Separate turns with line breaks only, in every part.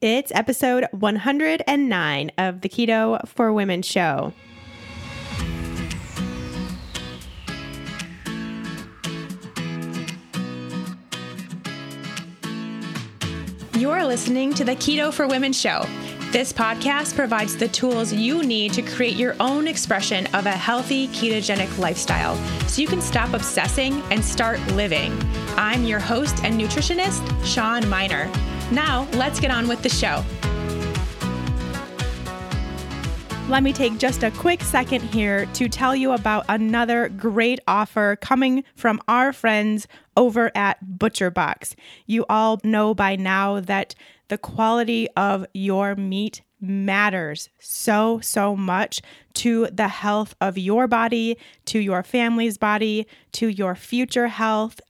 It's episode 109 of the Keto for Women show. You're listening to the Keto for Women show. This podcast provides the tools you need to create your own expression of a healthy ketogenic lifestyle so you can stop obsessing and start living. I'm your host and nutritionist, Shawn Mynar. Now, let's get on with the show. Let me take just a quick second here to tell you about another great offer coming from our friends over at ButcherBox. You all know by now that the quality of your meat matters so, so much to the health of your body, to your family's body, to your future health,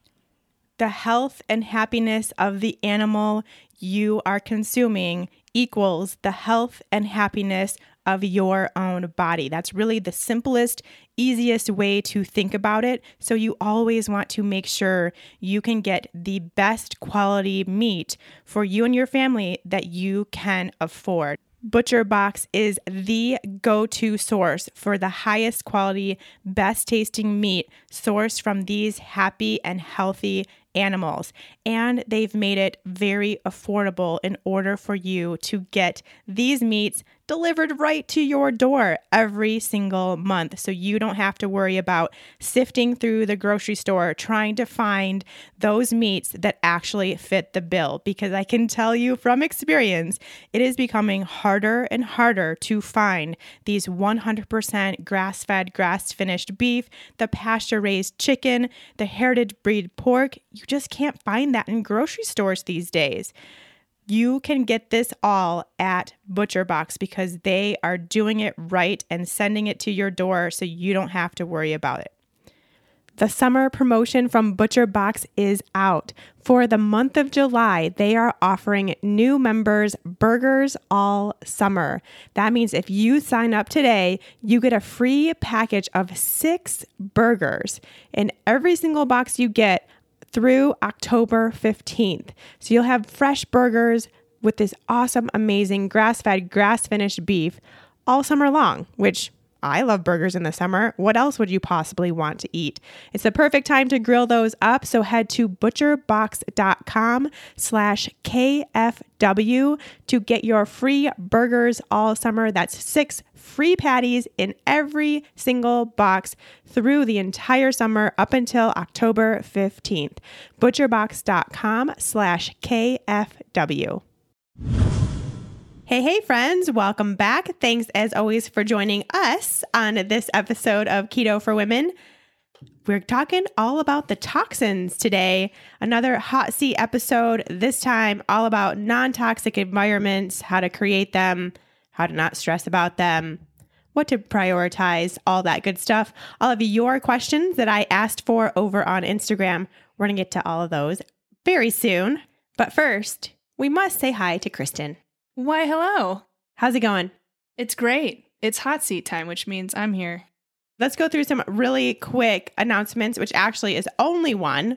the health and happiness of the animal you are consuming equals the health and happiness of your own body. That's really the simplest, easiest way to think about it. So, you always want to make sure you can get the best quality meat for you and your family that you can afford. Butcher Box is the go to source for the highest quality, best tasting meat sourced from these happy and healthy animals. And they've made it very affordable in order for you to get these meats delivered right to your door every single month. So you don't have to worry about sifting through the grocery store trying to find those meats that actually fit the bill. Because I can tell you from experience, it is becoming harder and harder to find these 100% grass fed, grass finished beef, the pasture raised chicken, the heritage breed pork. You just can't find that in grocery stores these days. You can get this all at ButcherBox because they are doing it right and sending it to your door so you don't have to worry about it. The summer promotion from ButcherBox is out. For the month of July, they are offering new members burgers all summer. That means if you sign up today, you get a free package of six burgers. In every single box you get, through October 15th. So you'll have fresh burgers with this awesome, amazing grass fed, grass finished beef all summer long, which I love burgers in the summer. What else would you possibly want to eat? It's the perfect time to grill those up. So head to butcherbox.com slash KFW to get your free burgers all summer. That's six free patties in every single box through the entire summer up until October 15th. Butcherbox.com slash KFW. Hey, hey, friends, welcome back. Thanks as always for joining us on this episode of Keto for Women. We're talking all about the toxins today. Another hot seat episode, this time all about non toxic environments, how to create them, how to not stress about them, what to prioritize, all that good stuff. All of your questions that I asked for over on Instagram. We're going to get to all of those very soon. But first, we must say hi to Kristen.
Why, hello.
How's it going?
It's great. It's hot seat time, which means I'm here.
Let's go through some really quick announcements, which actually is only one,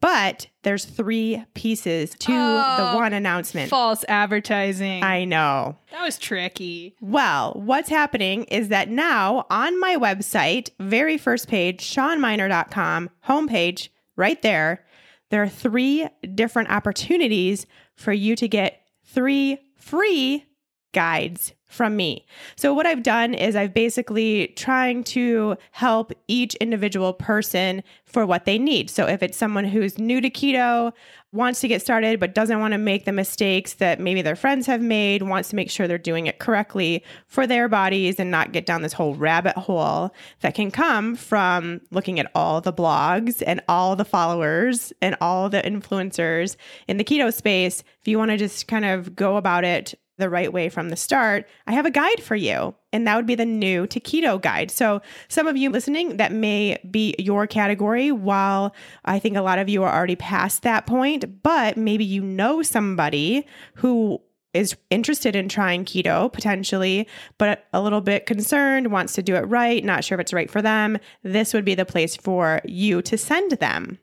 but there's three pieces to
Oh,
the one announcement.
False advertising.
I know.
that was tricky.
Well, what's happening is that now on my website, very first page, ShawnMynar.com, homepage, right there, there are three different opportunities for you to get three free guides from me. So what I've done is I've basically trying to help each individual person for what they need. So if it's someone who's new to keto, wants to get started but doesn't want to make the mistakes that maybe their friends have made, wants to make sure they're doing it correctly for their bodies and not get down this whole rabbit hole that can come from looking at all the blogs and all the followers and all the influencers in the keto space. If you want to just kind of go about it the right way from the start, I have a guide for you. And that would be the new to keto guide. So, some of you listening, that may be your category, while I think a lot of you are already past that point, but maybe you know somebody who is interested in trying keto potentially, but a little bit concerned, wants to do it right, not sure if it's right for them. This would be the place for you to send them.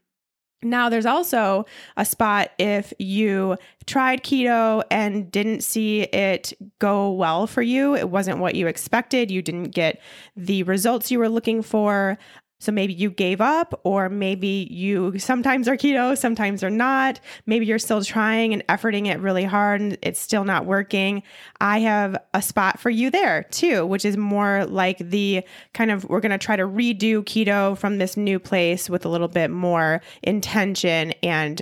Now, there's also a spot if you tried keto and didn't see it go well for you. It wasn't what you expected. You didn't get the results you were looking for. So maybe you gave up, or maybe you sometimes are keto, sometimes are not. Maybe you're still trying and efforting it really hard and it's still not working. I have a spot for you there too, which is more like the kind of we're going to try to redo keto from this new place with a little bit more intention and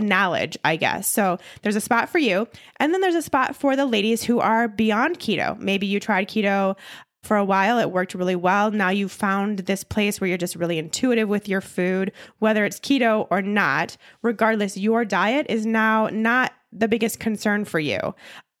knowledge, I guess. So there's a spot for you. And then there's a spot for the ladies who are beyond keto. Maybe you tried keto for a while. It worked really well. Now you've found this place where you're just really intuitive with your food, whether it's keto or not. Regardless, your diet is now not the biggest concern for you.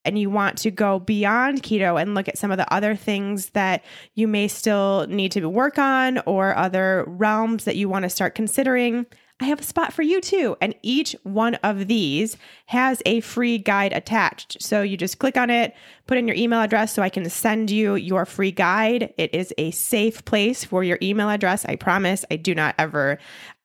And you want to go beyond keto and look at some of the other things that you may still need to work on or other realms that you want to start considering. I have a spot for you too. And each one of these has a free guide attached. So you just click on it, put in your email address so I can send you your free guide. It is a safe place for your email address. I promise I do not ever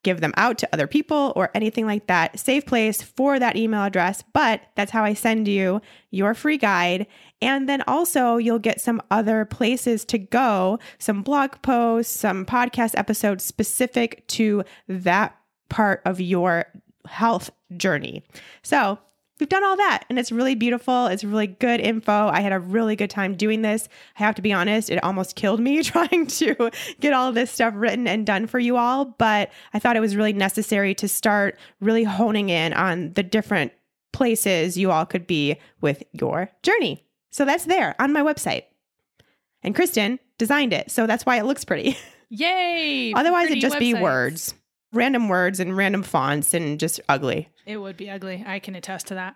give them out to other people or anything like that. Safe place for that email address, but that's how I send you your free guide. And then also, you'll get some other places to go, some blog posts, some podcast episodes specific to that part of your health journey. So, we've done all that and it's really beautiful. It's really good info. I had a really good time doing this. I have to be honest, it almost killed me trying to get all this stuff written and done for you all, but I thought it was really necessary to start really honing in on the different places you all could be with your journey. So that's there on my website. And Kristen designed it, so that's why it looks pretty.
Yay!
Otherwise, it'd just be words, random words and random fonts and just ugly.
It would be ugly. I can attest to that.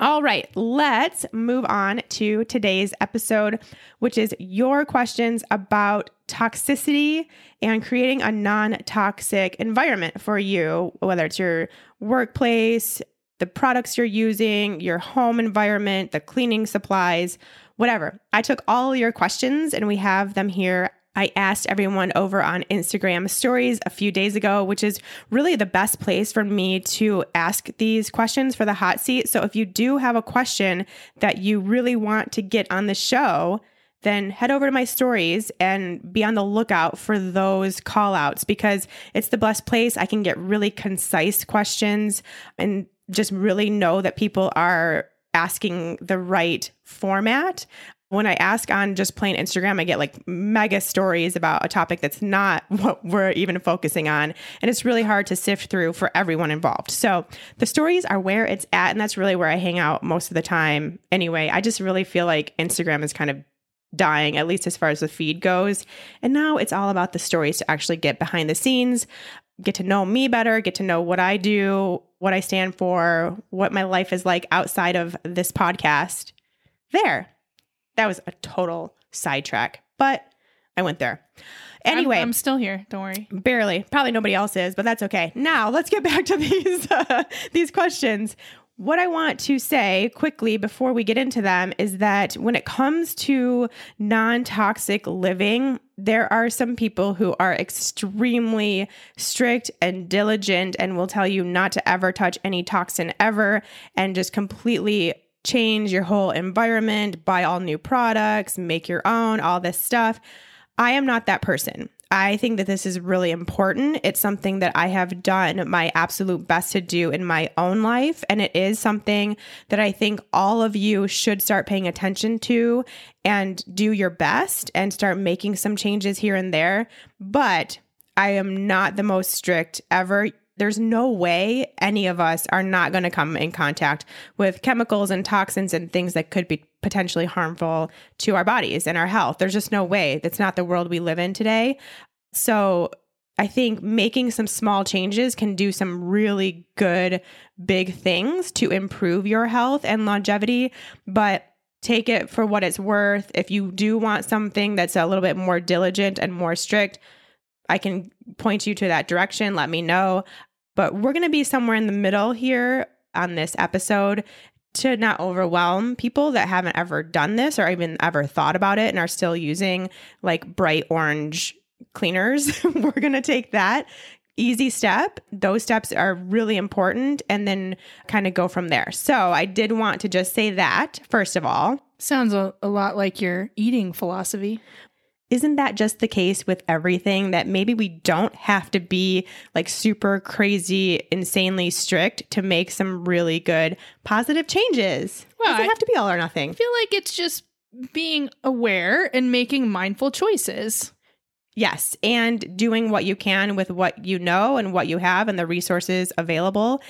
All right, let's move on to today's episode, which is your questions about toxicity and creating a non toxic environment for you, whether it's your workplace, the products you're using, your home environment, the cleaning supplies, whatever. I took all your questions and we have them here I asked everyone over on Instagram stories a few days ago, which is really the best place for me to ask these questions for the hot seat. So if you do have a question that you really want to get on the show, then head over to my stories and be on the lookout for those call outs because it's the best place. I can get really concise questions and just really know that people are asking the right format. When I ask on just plain Instagram, I get like mega stories about a topic that's not what we're even focusing on. And it's really hard to sift through for everyone involved. So the stories are where it's at. And that's really where I hang out most of the time. Anyway, I just really feel like Instagram is kind of dying, at least as far as the feed goes. And now it's all about the stories to actually get behind the scenes, get to know me better, get to know what I do, what I stand for, what my life is like outside of this podcast. There. That was a total sidetrack, but I went there.
I'm-
Anyway,
I'm, still here. Don't worry.
Barely. Probably nobody else is, but that's okay. Now let's get back to these uh, these questions. What I want to say quickly before we get into them is that when it comes to non-toxic living, there are some people who are extremely strict and diligent and will tell you not to ever touch any toxin ever and just completely change your whole environment, buy all new products, make your own, all this stuff. I am not that person. I think that this is really important. It's something that I have done my absolute best to do in my own life. And it is something that I think all of you should start paying attention to and do your best and start making some changes here and there. But I am not the most strict ever. There's no way any of us are not going to come in contact with chemicals and toxins and things that could be potentially harmful to our bodies and our health. There's just no way. That's not the world we live in today. So I think making some small changes can do some really good, big things to improve your health and longevity. But take it for what it's worth. If you do want something that's a little bit more diligent and more strict, I can point you to that direction. Let me know. But we're going to be somewhere in the middle here on this episode to not overwhelm people that haven't ever done this or even ever thought about it and are still using like bright orange cleaners. we're going to take that easy step. Those steps are really important and then kind of go from there. So I did want to just say that, first of all.
Sounds a, a lot like your eating philosophy.
Isn't that just the case with everything that maybe we don't have to be like super crazy, insanely strict to make some really good positive changes?
Well,
Doesn't
I-
have to be all or nothing.
I feel like it's just being aware and making mindful choices.
Yes, and doing what you can with what you know and what you have and the resources available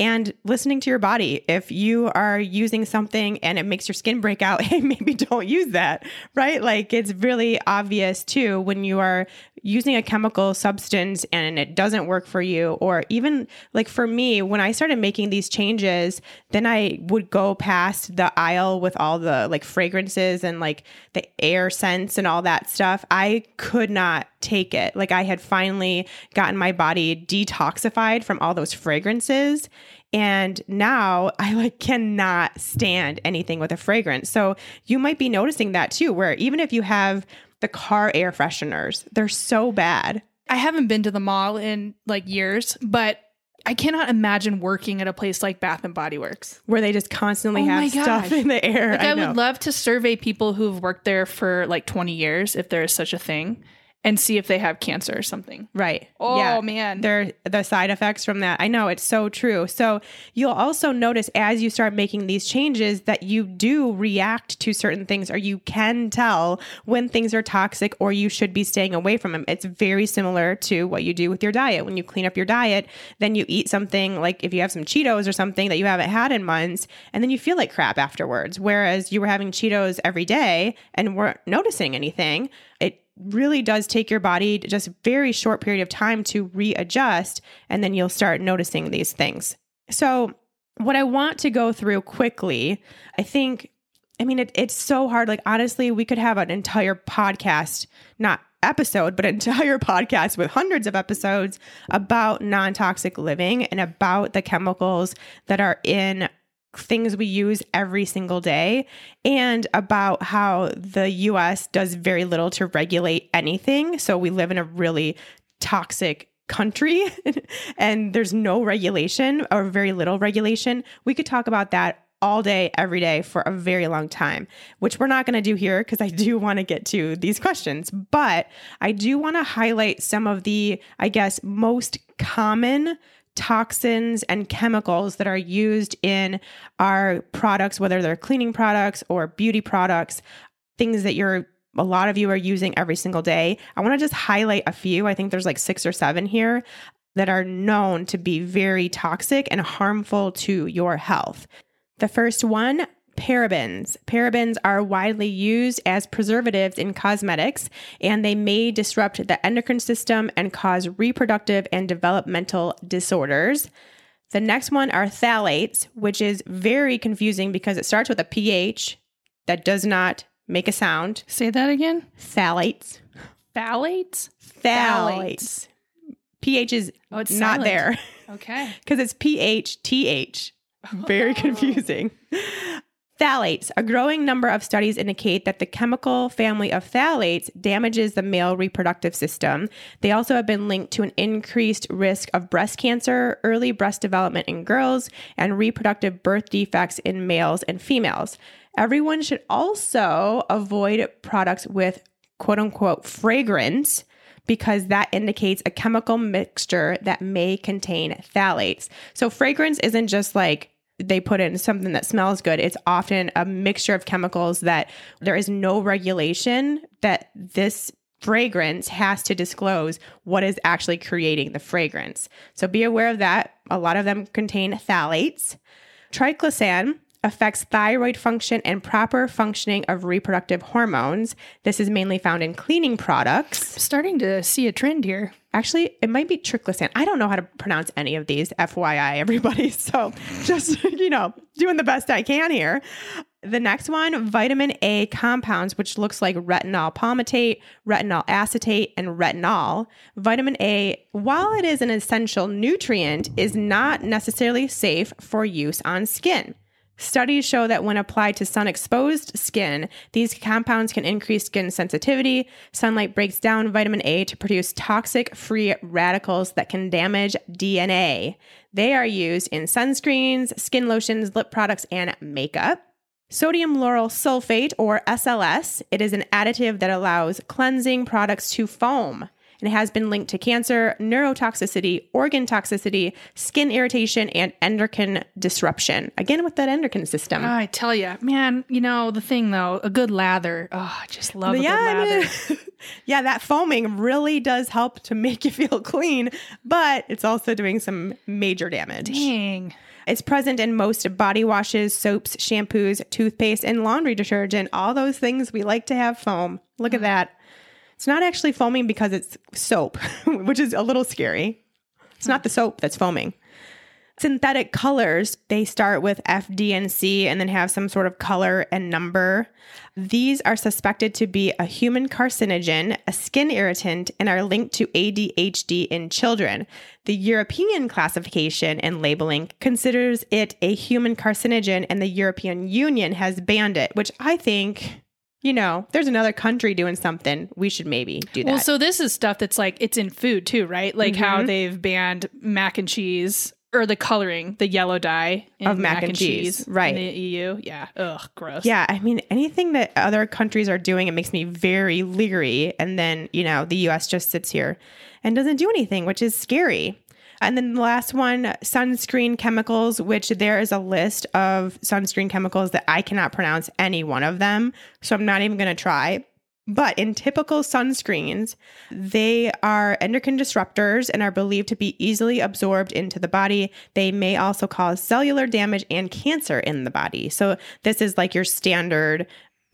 and listening to your body. If you are using something and it makes your skin break out, hey, maybe don't use that, right? Like it's really obvious too when you are using a chemical substance and it doesn't work for you or even like for me when I started making these changes, then I would go past the aisle with all the like fragrances and like the air scents and all that stuff. I could not take it. Like I had finally gotten my body detoxified from all those fragrances. And now I like cannot stand anything with a fragrance. So you might be noticing that too, where even if you have the car air fresheners, they're so bad.
I haven't been to the mall in like years, but I cannot imagine working at a place like Bath and Body Works.
Where they just constantly
Oh
have stuff in the air.
Like
I,
I, would love to survey people who've worked there for like 20 years, if there is such a thing, and see if they have cancer or something.
Right.
Oh
yeah.
man.
They're the side effects from that. I know it's so true. So you'll also notice as you start making these changes that you do react to certain things or you can tell when things are toxic or you should be staying away from them. It's very similar to what you do with your diet. When you clean up your diet, then you eat something like if you have some Cheetos or something that you haven't had in months, and then you feel like crap afterwards. Whereas you were having Cheetos every day and weren't noticing anything. It really does take your body just a very short period of time to readjust and then you'll start noticing these things. So, what I want to go through quickly, I think I mean it, it's so hard like honestly, we could have an entire podcast, not episode, but entire podcast with hundreds of episodes about non-toxic living and about the chemicals that are in things we use every single day and about how the US does very little to regulate anything. So we live in a really toxic country and there's no regulation or very little regulation. We could talk about that all day, every day for a very long time, which we're not going to do here because I do want to get to these questions. But I do want to highlight some of the, I guess, most common toxins and chemicals that are used in our products, whether they're cleaning products or beauty products, things that you're a lot of you are using every single day. I want to just highlight a few. I think there's like six or seven here that are known to be very toxic and harmful to your health. The first one, parabens. Parabens are widely used as preservatives in cosmetics, and they may disrupt the endocrine system and cause reproductive and developmental disorders. The next one are phthalates, which is very confusing because it starts with a pH that does not make a sound.
Say that again.
Phthalates.
Phthalates?
Phthalates. pH is
Oh, it's
not
silent.
there
Okay.
because it's pH TH. Very oh. confusing. Phthalates. A growing number of studies indicate that the chemical family of phthalates damages the male reproductive system. They also have been linked to an increased risk of breast cancer, early breast development in girls, and reproductive birth defects in males and females. Everyone should also avoid products with quote unquote fragrance because that indicates a chemical mixture that may contain phthalates. So, fragrance isn't just like they put in something that smells good. It's often a mixture of chemicals that there is no regulation that this fragrance has to disclose what is actually creating the fragrance. So, be aware of that. A lot of them contain phthalates. Triclosan, affects thyroid function and proper functioning of reproductive hormones. This is mainly found in cleaning products.
Starting to see a trend here.
Actually, it might be triclosan. I don't know how to pronounce any of these, FYI, everybody. So just, you know, doing the best I can here. The next one, vitamin A compounds, which looks like retinol palmitate, retinol acetate, and retinol. Vitamin A, while it is an essential nutrient, is not necessarily safe for use on skin. Studies show that when applied to sun exposed skin, these compounds can increase skin sensitivity. Sunlight breaks down vitamin A to produce toxic free radicals that can damage DNA. They are used in sunscreens, skin lotions, lip products, and makeup. Sodium lauryl sulfate, or SLS, it is an additive that allows cleansing products to foam and has been linked to cancer, neurotoxicity, organ toxicity, skin irritation, and endocrine disruption. Again, with that endocrine system.
I tell you, man, you know, the thing though, a good lather. Oh, I just love a
yeah,
good
I
lather.
mean, yeah, that foaming really does help to make you feel clean, but it's also doing some major damage.
Dang.
It's present in most body washes, soaps, shampoos, toothpaste, and laundry detergent. All those things we like to have foam. Look at that. It's not actually foaming because it's soap, which is a little scary. It's not the soap that's foaming. Synthetic colors, they start with F, D, and C and then have some sort of color and number. These are suspected to be a human carcinogen, a skin irritant, and are linked to ADHD in children. The European classification and labeling considers it a human carcinogen, and the European Union has banned it, which I think, you know, there's another country doing something. We should maybe do that.
Well, so this is stuff that's like it's in food too, right? Like how mm-hmm. they've banned mac and cheese or the coloring, the yellow dye in
Of mac and cheese, right.
In the EU, yeah. Ugh, gross.
Yeah, I mean, anything that other countries are doing, it makes me very leery. And then, you know, the US just sits here and doesn't do anything, which is scary. And then the last one, sunscreen chemicals, which there is a list of sunscreen chemicals that I cannot pronounce any one of them. So I'm not even going to try. But in typical sunscreens, they are endocrine disruptors and are believed to be easily absorbed into the body. They may also cause cellular damage and cancer in the body. So, this is like your standard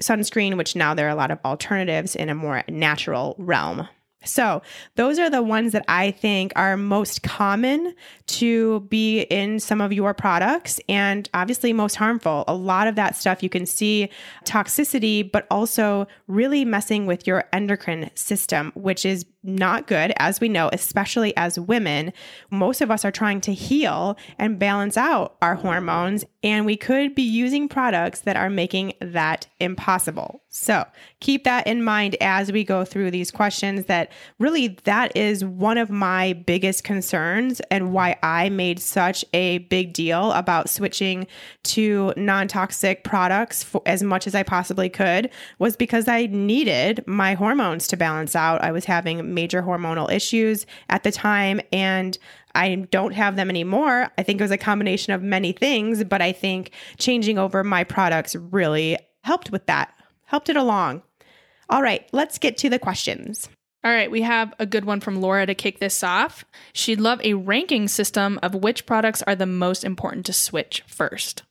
sunscreen, which now there are a lot of alternatives in a more natural realm. So, those are the ones that I think are most common to be in some of your products and obviously most harmful. A lot of that stuff you can see toxicity, but also really messing with your endocrine system, which is not good, as we know, especially as women. Most of us are trying to heal and balance out our hormones, and we could be using products that are making that impossible. So keep that in mind as we go through these questions. That really, that is one of my biggest concerns, and why I made such a big deal about switching to non toxic products for as much as I possibly could, was because I needed my hormones to balance out. I was having major hormonal issues at the time, and I don't have them anymore. I think it was a combination of many things, but I think changing over my products really helped with that, helped it along. All right, let's get to the questions.
All right, we have a good one from Laura to kick this off. She'd love a ranking system of which products are the most important to switch first.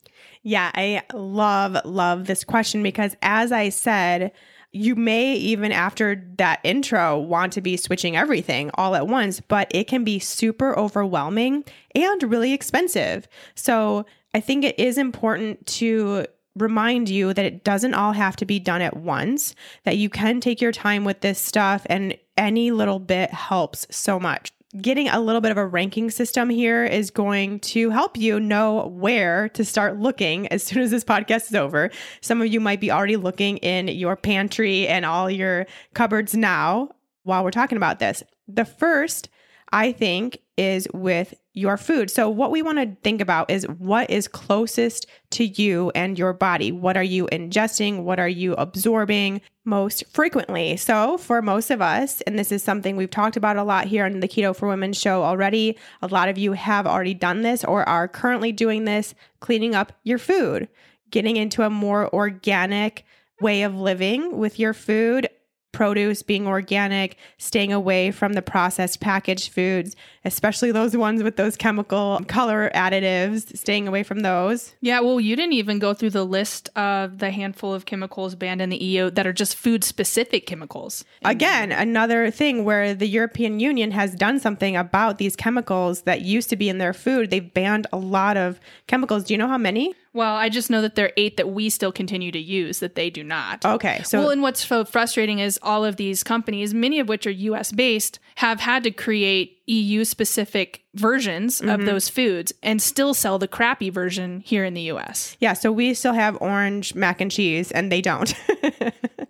Yeah, I love, love this question because as I said, you may even after that intro want to be switching everything all at once, but it can be super overwhelming and really expensive. So I think it is important to remind you that it doesn't all have to be done at once, that you can take your time with this stuff, and any little bit helps so much getting a little bit of a ranking system here is going to help you know where to start looking as soon as this podcast is over. Some of you might be already looking in your pantry and all your cupboards now while we're talking about this. The first, I think, is with your food. So, what we want to think about is what is closest to you and your body. What are you ingesting? What are you absorbing most frequently? So, for most of us, and this is something we've talked about a lot here on the Keto for Women show already, a lot of you have already done this or are currently doing this, cleaning up your food, getting into a more organic way of living with your food produce being organic, staying away from the processed packaged foods, especially those ones with those chemical color additives, staying away from those.
Yeah, well, you didn't even go through the list of the handful of chemicals banned in the EU that are just food specific chemicals.
Again, another thing where the European Union has done something about these chemicals that used to be in their food. They've banned a lot of chemicals. Do you know how many?
Well, I just know that there are eight that we still continue to use that they do not.
Okay. So
well, and what's so frustrating is all of these companies, many of which are US based, have had to create EU specific versions
Mm-hmm.
of those foods and still sell the crappy version here in the US.
yeah, so we still have orange mac and cheese and they don't.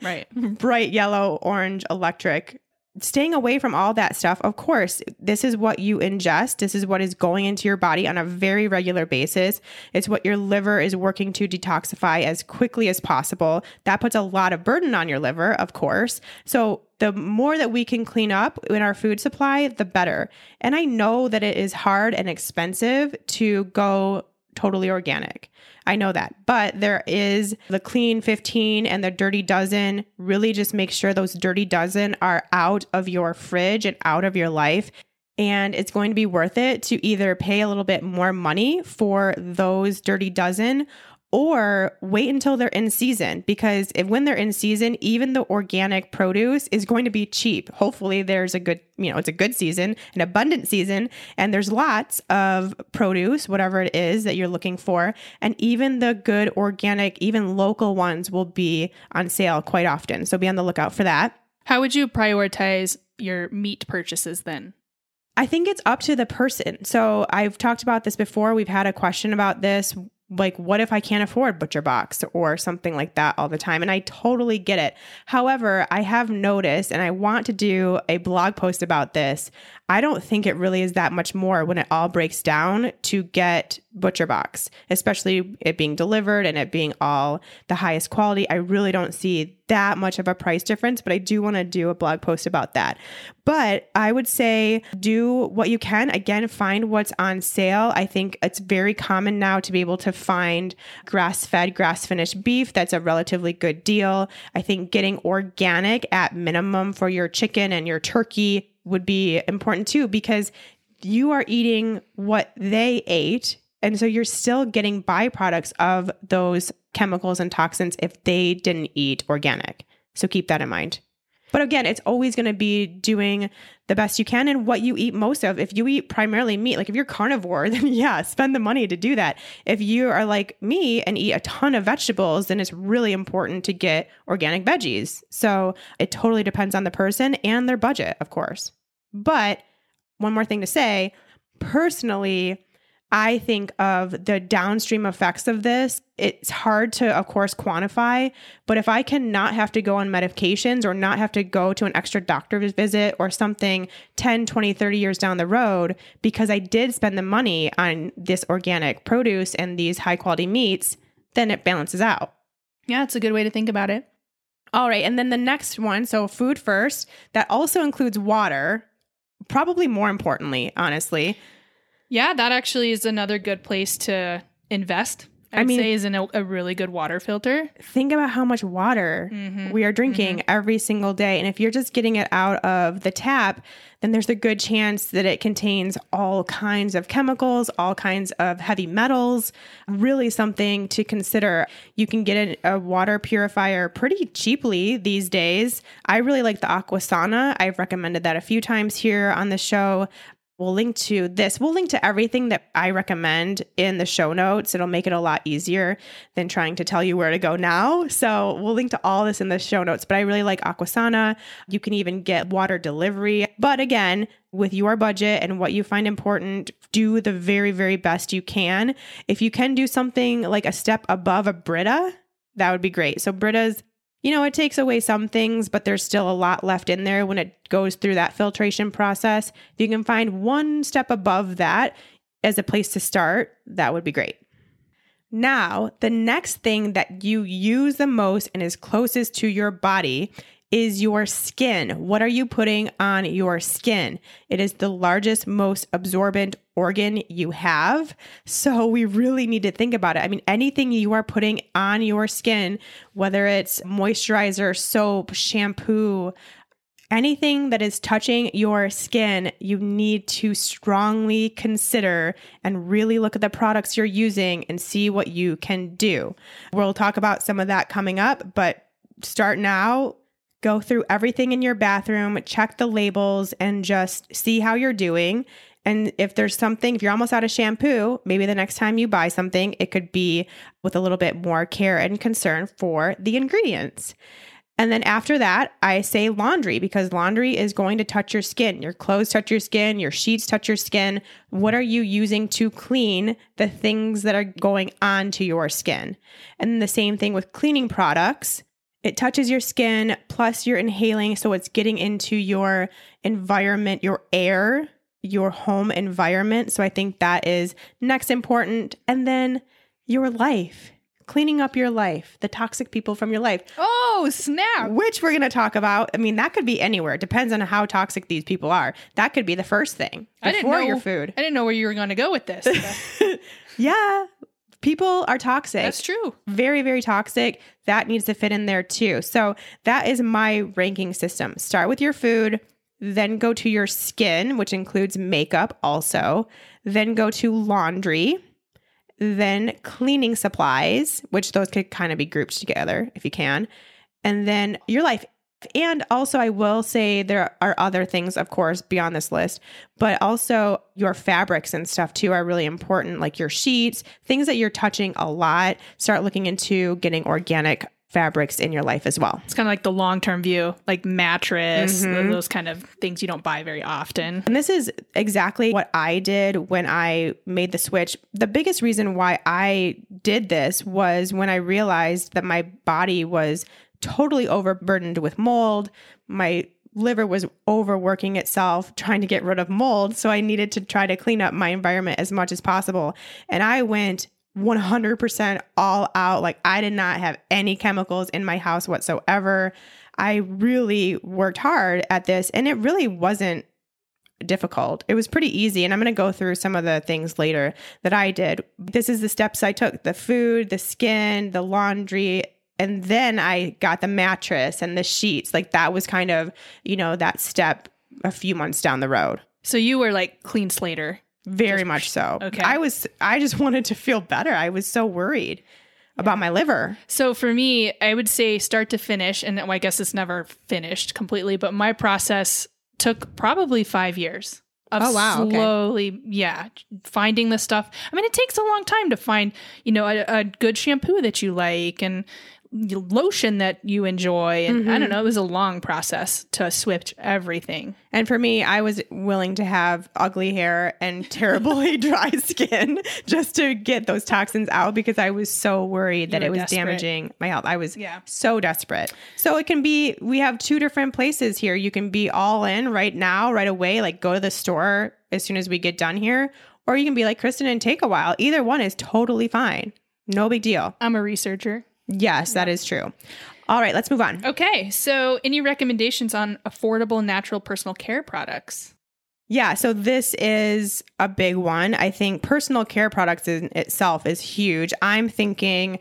Right.
bright yellow, orange, electric. Staying away from all that stuff, of course, this is what you ingest. This is what is going into your body on a very regular basis. It's what your liver is working to detoxify as quickly as possible. That puts a lot of burden on your liver, of course. So, the more that we can clean up in our food supply, the better. And I know that it is hard and expensive to go totally organic. I know that. But there is the clean 15 and the dirty dozen. Really just make sure those dirty dozen are out of your fridge and out of your life. And it's going to be worth it to either pay a little bit more money for those dirty dozen or wait until they're in season because if when they're in season even the organic produce is going to be cheap hopefully there's a good you know it's a good season an abundant season and there's lots of produce whatever it is that you're looking for and even the good organic even local ones will be on sale quite often so be on the lookout for that
How would you prioritize your meat purchases then?
I think it's up to the person. So I've talked about this before. We've had a question about this. Like, what if I can't afford Butcher Box or something like that all the time? And I totally get it. However, I have noticed, and I want to do a blog post about this. I don't think it really is that much more when it all breaks down to get Butcher Box, especially it being delivered and it being all the highest quality. I really don't see that much of a price difference, but I do want to do a blog post about that. But I would say do what you can. Again, find what's on sale. I think it's very common now to be able to find grass fed, grass finished beef. That's a relatively good deal. I think getting organic at minimum for your chicken and your turkey would be important too because you are eating what they ate. And so you're still getting byproducts of those chemicals and toxins if they didn't eat organic. So keep that in mind. But again, it's always going to be doing the best you can and what you eat most of. If you eat primarily meat, like if you're carnivore, then yeah, spend the money to do that. If you are like me and eat a ton of vegetables, then it's really important to get organic veggies. So it totally depends on the person and their budget, of course. But one more thing to say personally, I think of the downstream effects of this. It's hard to, of course, quantify, but if I cannot have to go on medications or not have to go to an extra doctor's visit or something 10, 20, 30 years down the road because I did spend the money on this organic produce and these high quality meats, then it balances out.
Yeah, it's a good way to think about it.
All right. And then the next one so food first, that also includes water, probably more importantly, honestly.
Yeah, that actually is another good place to invest. I'd
I mean-
say is in a, really good water filter.
think about how much water mm-hmm. we are drinking mm-hmm. every single day. And if you're just getting it out of the tap, then there's a good chance that it contains all kinds of chemicals, all kinds of heavy metals. Really something to consider. You can get a, a water purifier pretty cheaply these days. I really like the Aquasana. I've recommended that a few times here on the show. We'll link to this. We'll link to everything that I recommend in the show notes. It'll make it a lot easier than trying to tell you where to go now. So we'll link to all this in the show notes. But I really like Aquasana. You can even get water delivery. But again, with your budget and what you find important, do the very, very best you can. If you can do something like a step above a Brita, that would be great. So Brita's you know, it takes away some things, but there's still a lot left in there when it goes through that filtration process. If you can find one step above that as a place to start, that would be great. Now, the next thing that you use the most and is closest to your body is your skin. What are you putting on your skin? It is the largest, most absorbent organ you have. So we really need to think about it. I mean, anything you are putting on your skin, whether it's moisturizer, soap, shampoo, anything that is touching your skin, you need to strongly consider and really look at the products you're using and see what you can do. We'll talk about some of that coming up, but start now go through everything in your bathroom, check the labels, and just see how you're doing. And if there's something, if you're almost out of shampoo, maybe the next time you buy something, it could be with a little bit more care and concern for the ingredients. And then after that, I say laundry because laundry is going to touch your skin. Your clothes touch your skin, your sheets touch your skin. What are you using to clean the things that are going onto your skin? And the same thing with cleaning products. It touches your skin, plus you're inhaling. So it's getting into your environment, your air, your home environment. So I think that is next important. And then your life, cleaning up your life, the toxic people from your life.
Oh, snap.
Which we're going to talk about. I mean, that could be anywhere. It depends on how toxic these people are. That could be the first thing
I didn't
before
know
your food.
I didn't know where you were going to go with this.
Yeah, people are toxic.
That's true.
very, very toxic. That needs to fit in there too. So that is my ranking system. Start with your food, then go to your skin, which includes makeup also, then go to laundry, then cleaning supplies, which those could kind of be grouped together if you can, and then your life. And also, I will say there are other things, of course, beyond this list, but also your fabrics and stuff too are really important, like your sheets, things that you're touching a lot. Start looking into getting organic fabrics in your life as well.
It's kind of like the long term view, like mattress,
Mm-hmm.
those kind of things you don't buy very often.
And this is exactly what I did when I made the switch. The biggest reason why I did this was when I realized that my body was totally overburdened with mold. My liver was overworking itself trying to get rid of mold. So I needed to try to clean up my environment as much as possible. And I went 100% all out. Like I did not have any chemicals in my house whatsoever. I really worked hard at this and it really wasn't difficult. It was pretty easy. And I'm going to go through some of the things later that I did. This is the steps I took the food, the skin, the laundry. And then I got the mattress and the sheets. Like that was kind of, you know, that step a few months down the road.
So you were like clean slater.
Very much so.
okay.
I was, I just wanted to feel better. I was so worried about my liver.
So for me, I would say start to finish, and well, I guess it's never finished completely, but my process took probably five years. Of
Oh, wow, okay.
slowly, yeah, finding the stuff. I mean, it takes a long time to find, you know, a, a good shampoo that you like and lotion that you enjoy. And I
Mm-hmm.
don't know, it was a long process to switch everything.
And for me, I was willing to have ugly hair and terribly dry skin just to get those toxins out because I was so worried that it was
desperate.
damaging my health. I was
Yeah.
so desperate. So it can be, we have two different places here. You can be all in right now, right away, like go to the store as soon as we get done here, or you can be like Kristen and take a while. Either one is totally fine. No big deal.
I'm a researcher.
Yes, that is true. All right, let's move on.
Okay, so any recommendations on affordable natural personal care products?
Yeah, so this is a big one. I think personal care products in itself is huge. I'm thinking,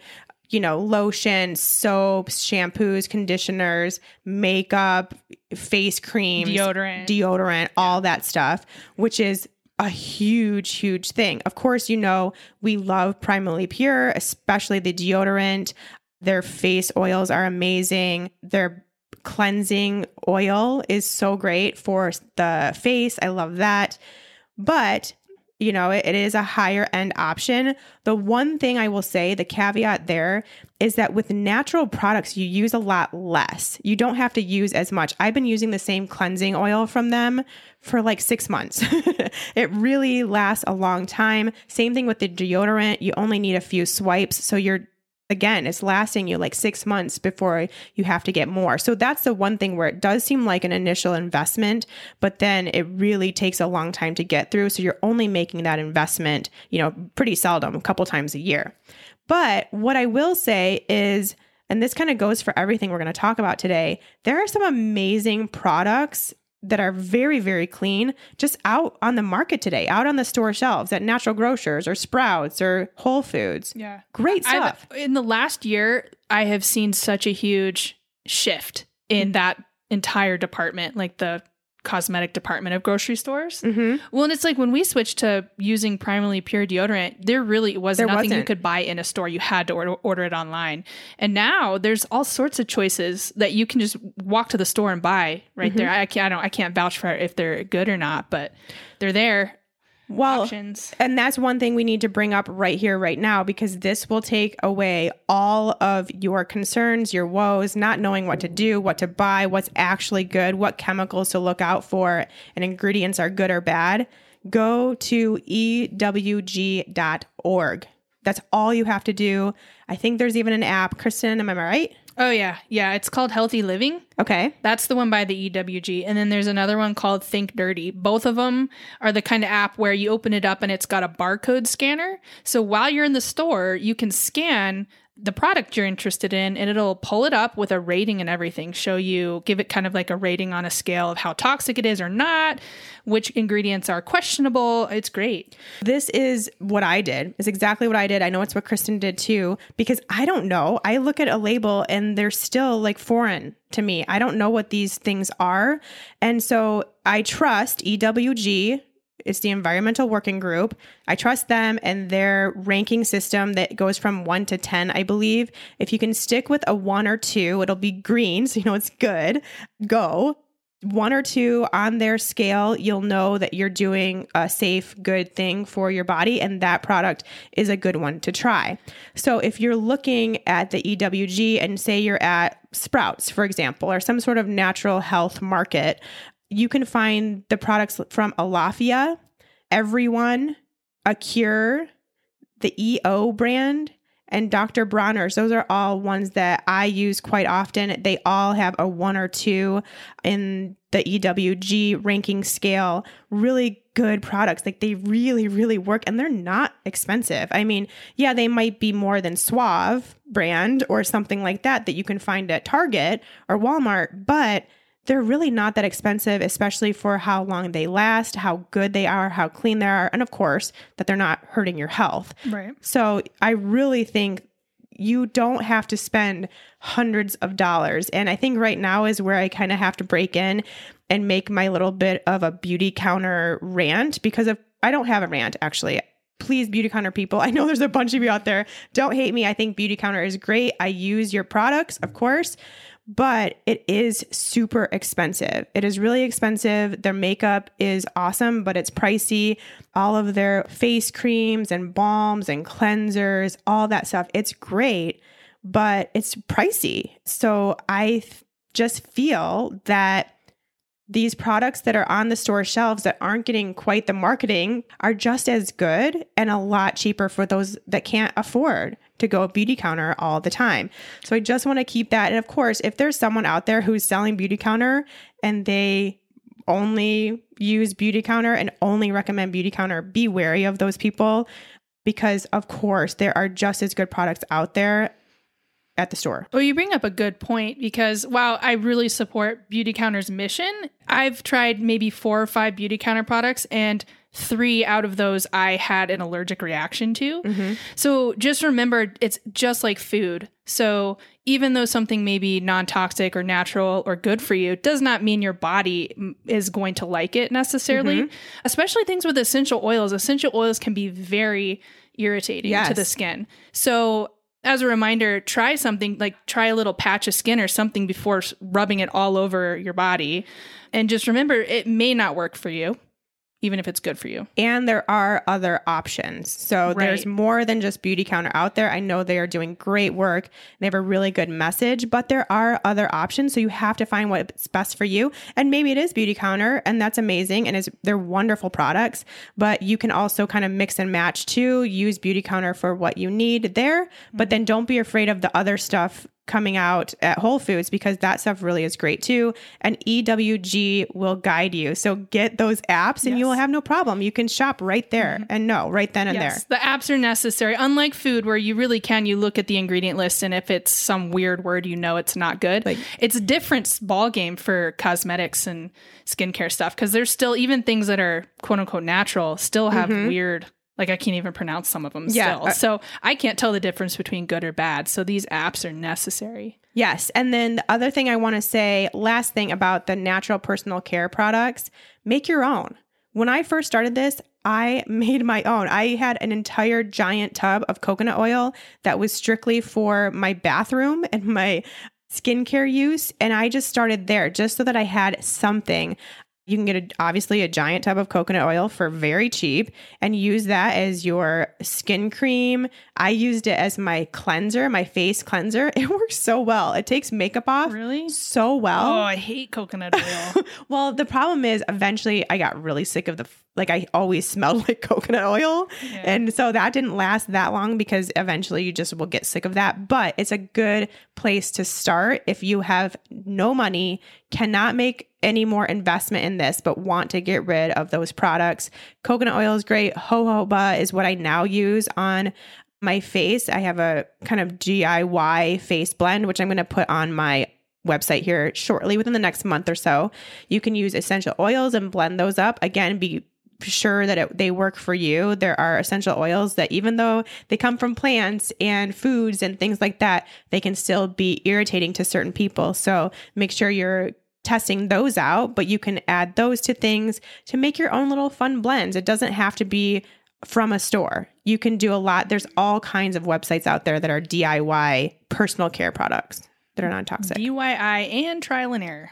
you know, lotion, soaps, shampoos, conditioners, makeup, face creams,
Deodorant.
deodorant, all that stuff, which is a huge, huge thing. Of course, you know, we love Primally Pure, especially the deodorant. Their face oils are amazing. Their cleansing oil is so great for the face. I love that. But, you know, it, it is a higher end option. The one thing I will say, the caveat there is that with natural products, you use a lot less. You don't have to use as much. I've been using the same cleansing oil from them for like six months. it really lasts a long time. Same thing with the deodorant. You only need a few swipes. So you're again, it's lasting you like six months before you have to get more. So that's the one thing where it does seem like an initial investment, but then it really takes a long time to get through. So you're only making that investment, you know, pretty seldom, a couple times a year. But what I will say is, and this kind of goes for everything we're going to talk about today, there are some amazing products that are very, very clean just out on the market today, out on the store shelves at natural grocers or Sprouts or Whole Foods.
Yeah.
Great
I've-
stuff.
in the last year, I have seen such a huge shift in mm. that entire department, like the cosmetic department of grocery stores.
hmm
Well, and it's like when we switched to using Primally Pure deodorant, there really was
There
nothing you
wasn't.
could buy in a store. You had to order, order it online. And now there's all sorts of choices that you can just walk to the store and buy right
Mm-hmm.
there. I can't, I don't, I can't vouch for if they're good or not, but they're there.
Well,
Options.
and that's one thing we need to bring up right here, right now, because this will take away all of your concerns, your woes, not knowing what to do, what to buy, what's actually good, what chemicals to look out for, and ingredients are good or bad. Go to ewg.org. That's all you have to do. I think there's even an app. Kristen, am I right?
Oh, yeah. Yeah. It's called Healthy Living.
Okay.
That's the one by the EWG. And then there's another one called Think Dirty. Both of them are the kind of app where you open it up and it's got a barcode scanner. So while you're in the store, you can scan the product you're interested in and it'll pull it up with a rating and everything, show you, give it kind of like a rating on a scale of how toxic it is or not, which ingredients are questionable. It's great.
This is what I did. Is exactly what I did. I know it's what Kristen did too because I don't know. I look at a label and they're still like foreign to me. I don't know what these things are. And so I trust EWG it's the environmental working group. I trust them and their ranking system that goes from one to 10, I believe. If you can stick with a one or two, it'll be green. So you know it's good. Go one or two on their scale, you'll know that you're doing a safe, good thing for your body, and that product is a good one to try. So, if you're looking at the EWG and say you're at Sprouts, for example, or some sort of natural health market, you can find the products from Alaffia, Everyone, Acure, the EO brand, and Dr. Bronner's. Those are all ones that I use quite often. They all have a one or two in the EWG ranking scale. Really good products. Like they really, really work and they're not expensive. I mean, yeah, they might be more than Suave brand or something like that that you can find at Target or Walmart, but they're really not that expensive, especially for how long they last, how good they are, how clean they are, and of course, that they're not hurting your health.
Right.
So I really think you don't have to spend hundreds of dollars. And I think right now is where I kind of have to break in and make my little bit of a Beautycounter rant because of I don't have a rant actually. Please, Beautycounter people. I know there's a bunch of you out there. Don't hate me. I think Beautycounter is great. I use your products, of course, but it is super expensive. It is really expensive. Their makeup is awesome, but it's pricey. All of their face creams and balms and cleansers, all that stuff, it's great, but it's pricey. So I th- just feel that these products that are on the store shelves that aren't getting quite the marketing are just as good and a lot cheaper for those that can't afford to go Beautycounter all the time. So I just want to keep that. And of course, if there's someone out there who's selling Beautycounter and they only use Beautycounter and only recommend Beautycounter, be wary of those people because of course there are just as good products out there at the store.
Well, you bring up a good point because while I really support Beautycounter's mission, I've tried maybe four or five Beautycounter products and three out of those I had an allergic reaction to. Mm-hmm. So just remember, it's just like food. So even though something may be non toxic or natural or good for you, does not mean your body is going to like it necessarily. Mm-hmm. Especially things with essential oils. Essential oils can be very irritating to the skin. So as a reminder, try something like try a little patch of skin or something before rubbing it all over your body. And just remember, it may not work for you, even if it's good for you.
And there are other options. So there's more than just Beautycounter out there. I know they are doing great work. They have a really good message, but there are other options. So you have to find what's best for you. And maybe it is Beautycounter, and that's amazing. And it's, they're wonderful products. But you can also kind of mix and match too. Use Beautycounter for what you need there, but mm-hmm. then don't be afraid of the other stuff coming out at Whole Foods because that stuff really is great too. And EWG will guide you. So get those apps and you will have no problem. You can shop right there mm-hmm. and know right then and
Yes,
there.
the apps are necessary. Unlike food, where you really can, you look at the ingredient list, and if it's some weird word, you know it's not good.
Like-
it's a different ball game for cosmetics and skincare stuff because there's still even things that are quote unquote natural still have mm-hmm. weird. Like I can't even pronounce some of them.
Yeah,
still.
uh,
so I can't tell the difference between good or bad. So these apps are necessary.
Yes. And then the other thing I want to say, last thing about the natural personal care products, make your own. When I first started this, I made my own. I had an entire giant tub of coconut oil that was strictly for my bathroom and my skincare use. And I just started there just so that I had something. You can get a, obviously a giant tub of coconut oil for very cheap and use that as your skin cream. I used it as my cleanser, my face cleanser. It works so well. It takes makeup off
Really?
so well.
Oh, I hate coconut oil.
Well, the problem is eventually I got really sick of the like I always smelled like coconut oil. And so that didn't last that long because eventually you just will get sick of that, but it's a good place to start if you have no money, cannot make any more investment in this but want to get rid of those products. Coconut oil is great. Jojoba is what I now use on my face. I have a kind of DIY face blend which I'm going to put on my website here shortly within the next month or so. You can use essential oils and blend those up. Again, be sure that it, they work for you. There are essential oils that, even though they come from plants and foods and things like that, they can still be irritating to certain people. So make sure you're testing those out, but you can add those to things to make your own little fun blends. It doesn't have to be from a store. You can do a lot. There's all kinds of websites out there that are DIY personal care products that are non toxic.
DIY and trial and error.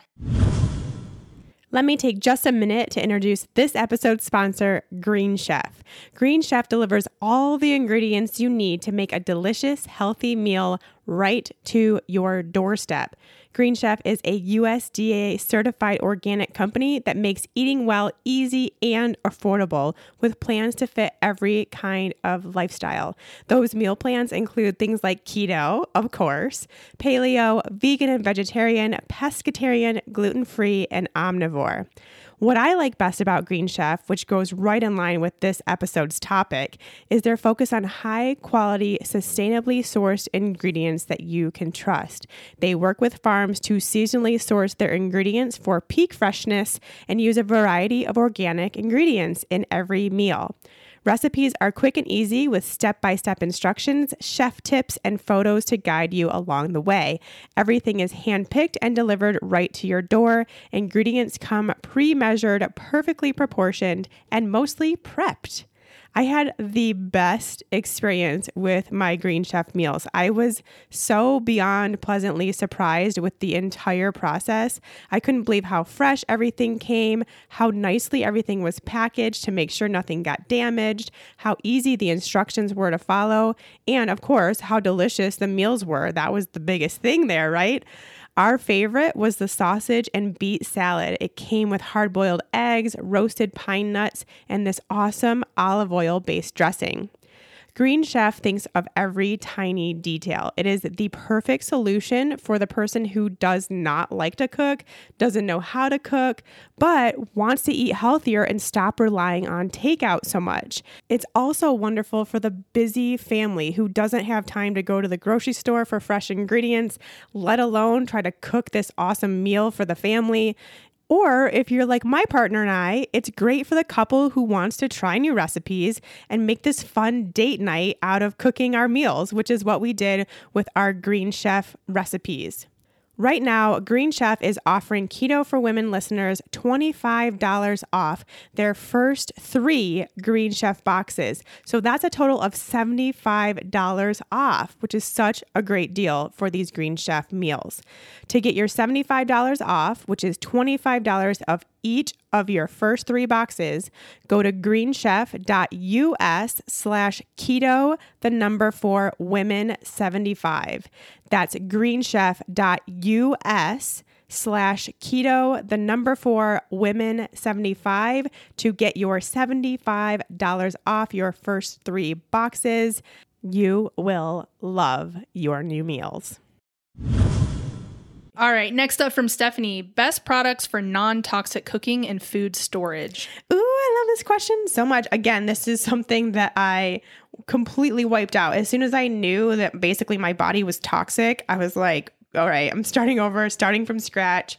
Let me take just a minute to introduce this episode's sponsor, Green Chef. Green Chef delivers all the ingredients you need to make a delicious, healthy meal right to your doorstep. Green Chef is a USDA certified organic company that makes eating well easy and affordable with plans to fit every kind of lifestyle. Those meal plans include things like keto, of course, paleo, vegan and vegetarian, pescatarian, gluten free, and omnivore. What I like best about Green Chef, which goes right in line with this episode's topic, is their focus on high quality, sustainably sourced ingredients that you can trust. They work with farms to seasonally source their ingredients for peak freshness and use a variety of organic ingredients in every meal. Recipes are quick and easy with step by step instructions, chef tips, and photos to guide you along the way. Everything is handpicked and delivered right to your door. Ingredients come pre measured, perfectly proportioned, and mostly prepped. I had the best experience with my Green Chef meals. I was so beyond pleasantly surprised with the entire process. I couldn't believe how fresh everything came, how nicely everything was packaged to make sure nothing got damaged, how easy the instructions were to follow, and of course, how delicious the meals were. That was the biggest thing there, right? Our favorite was the sausage and beet salad. It came with hard boiled eggs, roasted pine nuts, and this awesome olive oil based dressing. Green Chef thinks of every tiny detail. It is the perfect solution for the person who does not like to cook, doesn't know how to cook, but wants to eat healthier and stop relying on takeout so much. It's also wonderful for the busy family who doesn't have time to go to the grocery store for fresh ingredients, let alone try to cook this awesome meal for the family. Or if you're like my partner and I, it's great for the couple who wants to try new recipes and make this fun date night out of cooking our meals, which is what we did with our Green Chef recipes. Right now, Green Chef is offering Keto for Women listeners $25 off their first three Green Chef boxes. So that's a total of $75 off, which is such a great deal for these Green Chef meals. To get your $75 off, which is $25 of each of your first three boxes, go to greenchef.us slash keto, the number for women 75. That's greenchef.us slash keto, the number for women 75 to get your $75 off your first three boxes. You will love your new meals.
All right, next up from Stephanie best products for non toxic cooking and food storage.
Ooh, I love this question so much. Again, this is something that I completely wiped out. As soon as I knew that basically my body was toxic, I was like, all right, I'm starting over, starting from scratch.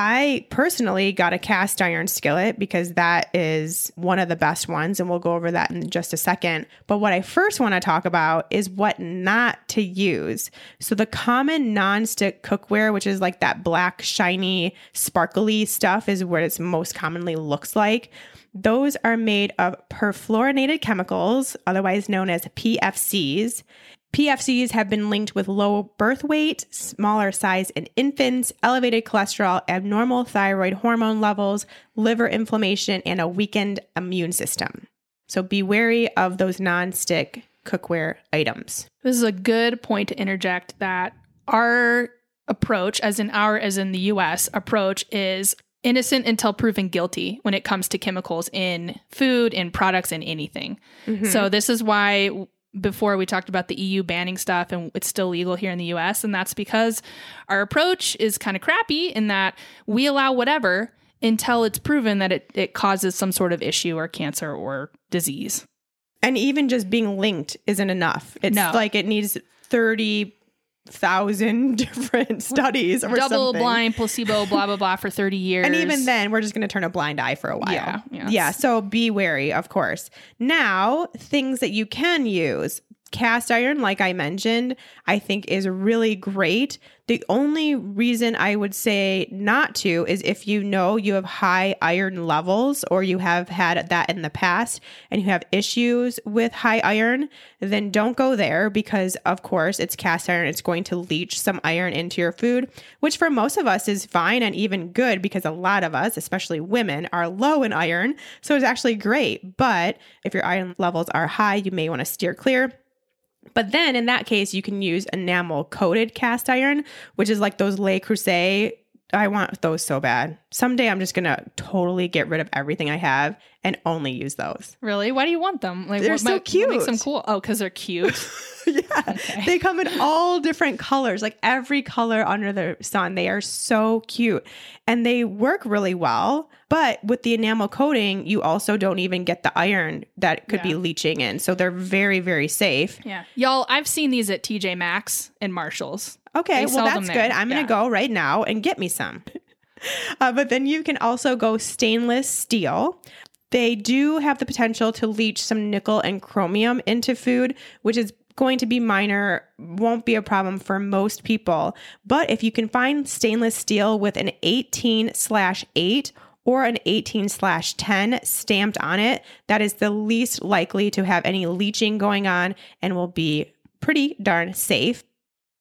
I personally got a cast iron skillet because that is one of the best ones, and we'll go over that in just a second. But what I first want to talk about is what not to use. So, the common non-stick cookware, which is like that black, shiny, sparkly stuff, is what it most commonly looks like. Those are made of perfluorinated chemicals, otherwise known as PFCs. PFCs have been linked with low birth weight, smaller size in infants, elevated cholesterol, abnormal thyroid hormone levels, liver inflammation, and a weakened immune system. So be wary of those non-stick cookware items.
This is a good point to interject that our approach, as in our, as in the US approach, is innocent until proven guilty when it comes to chemicals in food, in products, in anything. Mm-hmm. So this is why before we talked about the EU banning stuff and it's still legal here in the US. And that's because our approach is kind of crappy in that we allow whatever until it's proven that it, it causes some sort of issue or cancer or disease.
And even just being linked isn't enough. It's no. like it needs 30 thousand different studies or
double
something.
blind placebo blah blah blah for 30 years
and even then we're just going to turn a blind eye for a while
yeah yes.
yeah so be wary of course now things that you can use cast iron, like I mentioned, I think is really great. The only reason I would say not to is if you know you have high iron levels or you have had that in the past and you have issues with high iron, then don't go there because, of course, it's cast iron. It's going to leach some iron into your food, which for most of us is fine and even good because a lot of us, especially women, are low in iron. So it's actually great. But if your iron levels are high, you may want to steer clear. But then in that case, you can use enamel coated cast iron, which is like those Le Creuset. I want those so bad. Someday I'm just gonna totally get rid of everything I have and only use those.
Really? Why do you want them?
Like they're
what,
so
what,
cute.
What makes them cool? Oh, because they're cute.
yeah, okay. they come in all different colors, like every color under the sun. They are so cute, and they work really well. But with the enamel coating, you also don't even get the iron that could yeah. be leaching in. So they're very, very safe.
Yeah. Y'all, I've seen these at TJ Maxx and Marshalls.
Okay, they well, that's good. I'm going to go right now and get me some. Uh, but then you can also go stainless steel. They do have the potential to leach some nickel and chromium into food, which is going to be minor, won't be a problem for most people. But if you can find stainless steel with an 18 slash 8 or an 18 slash 10 stamped on it, that is the least likely to have any leaching going on and will be pretty darn safe.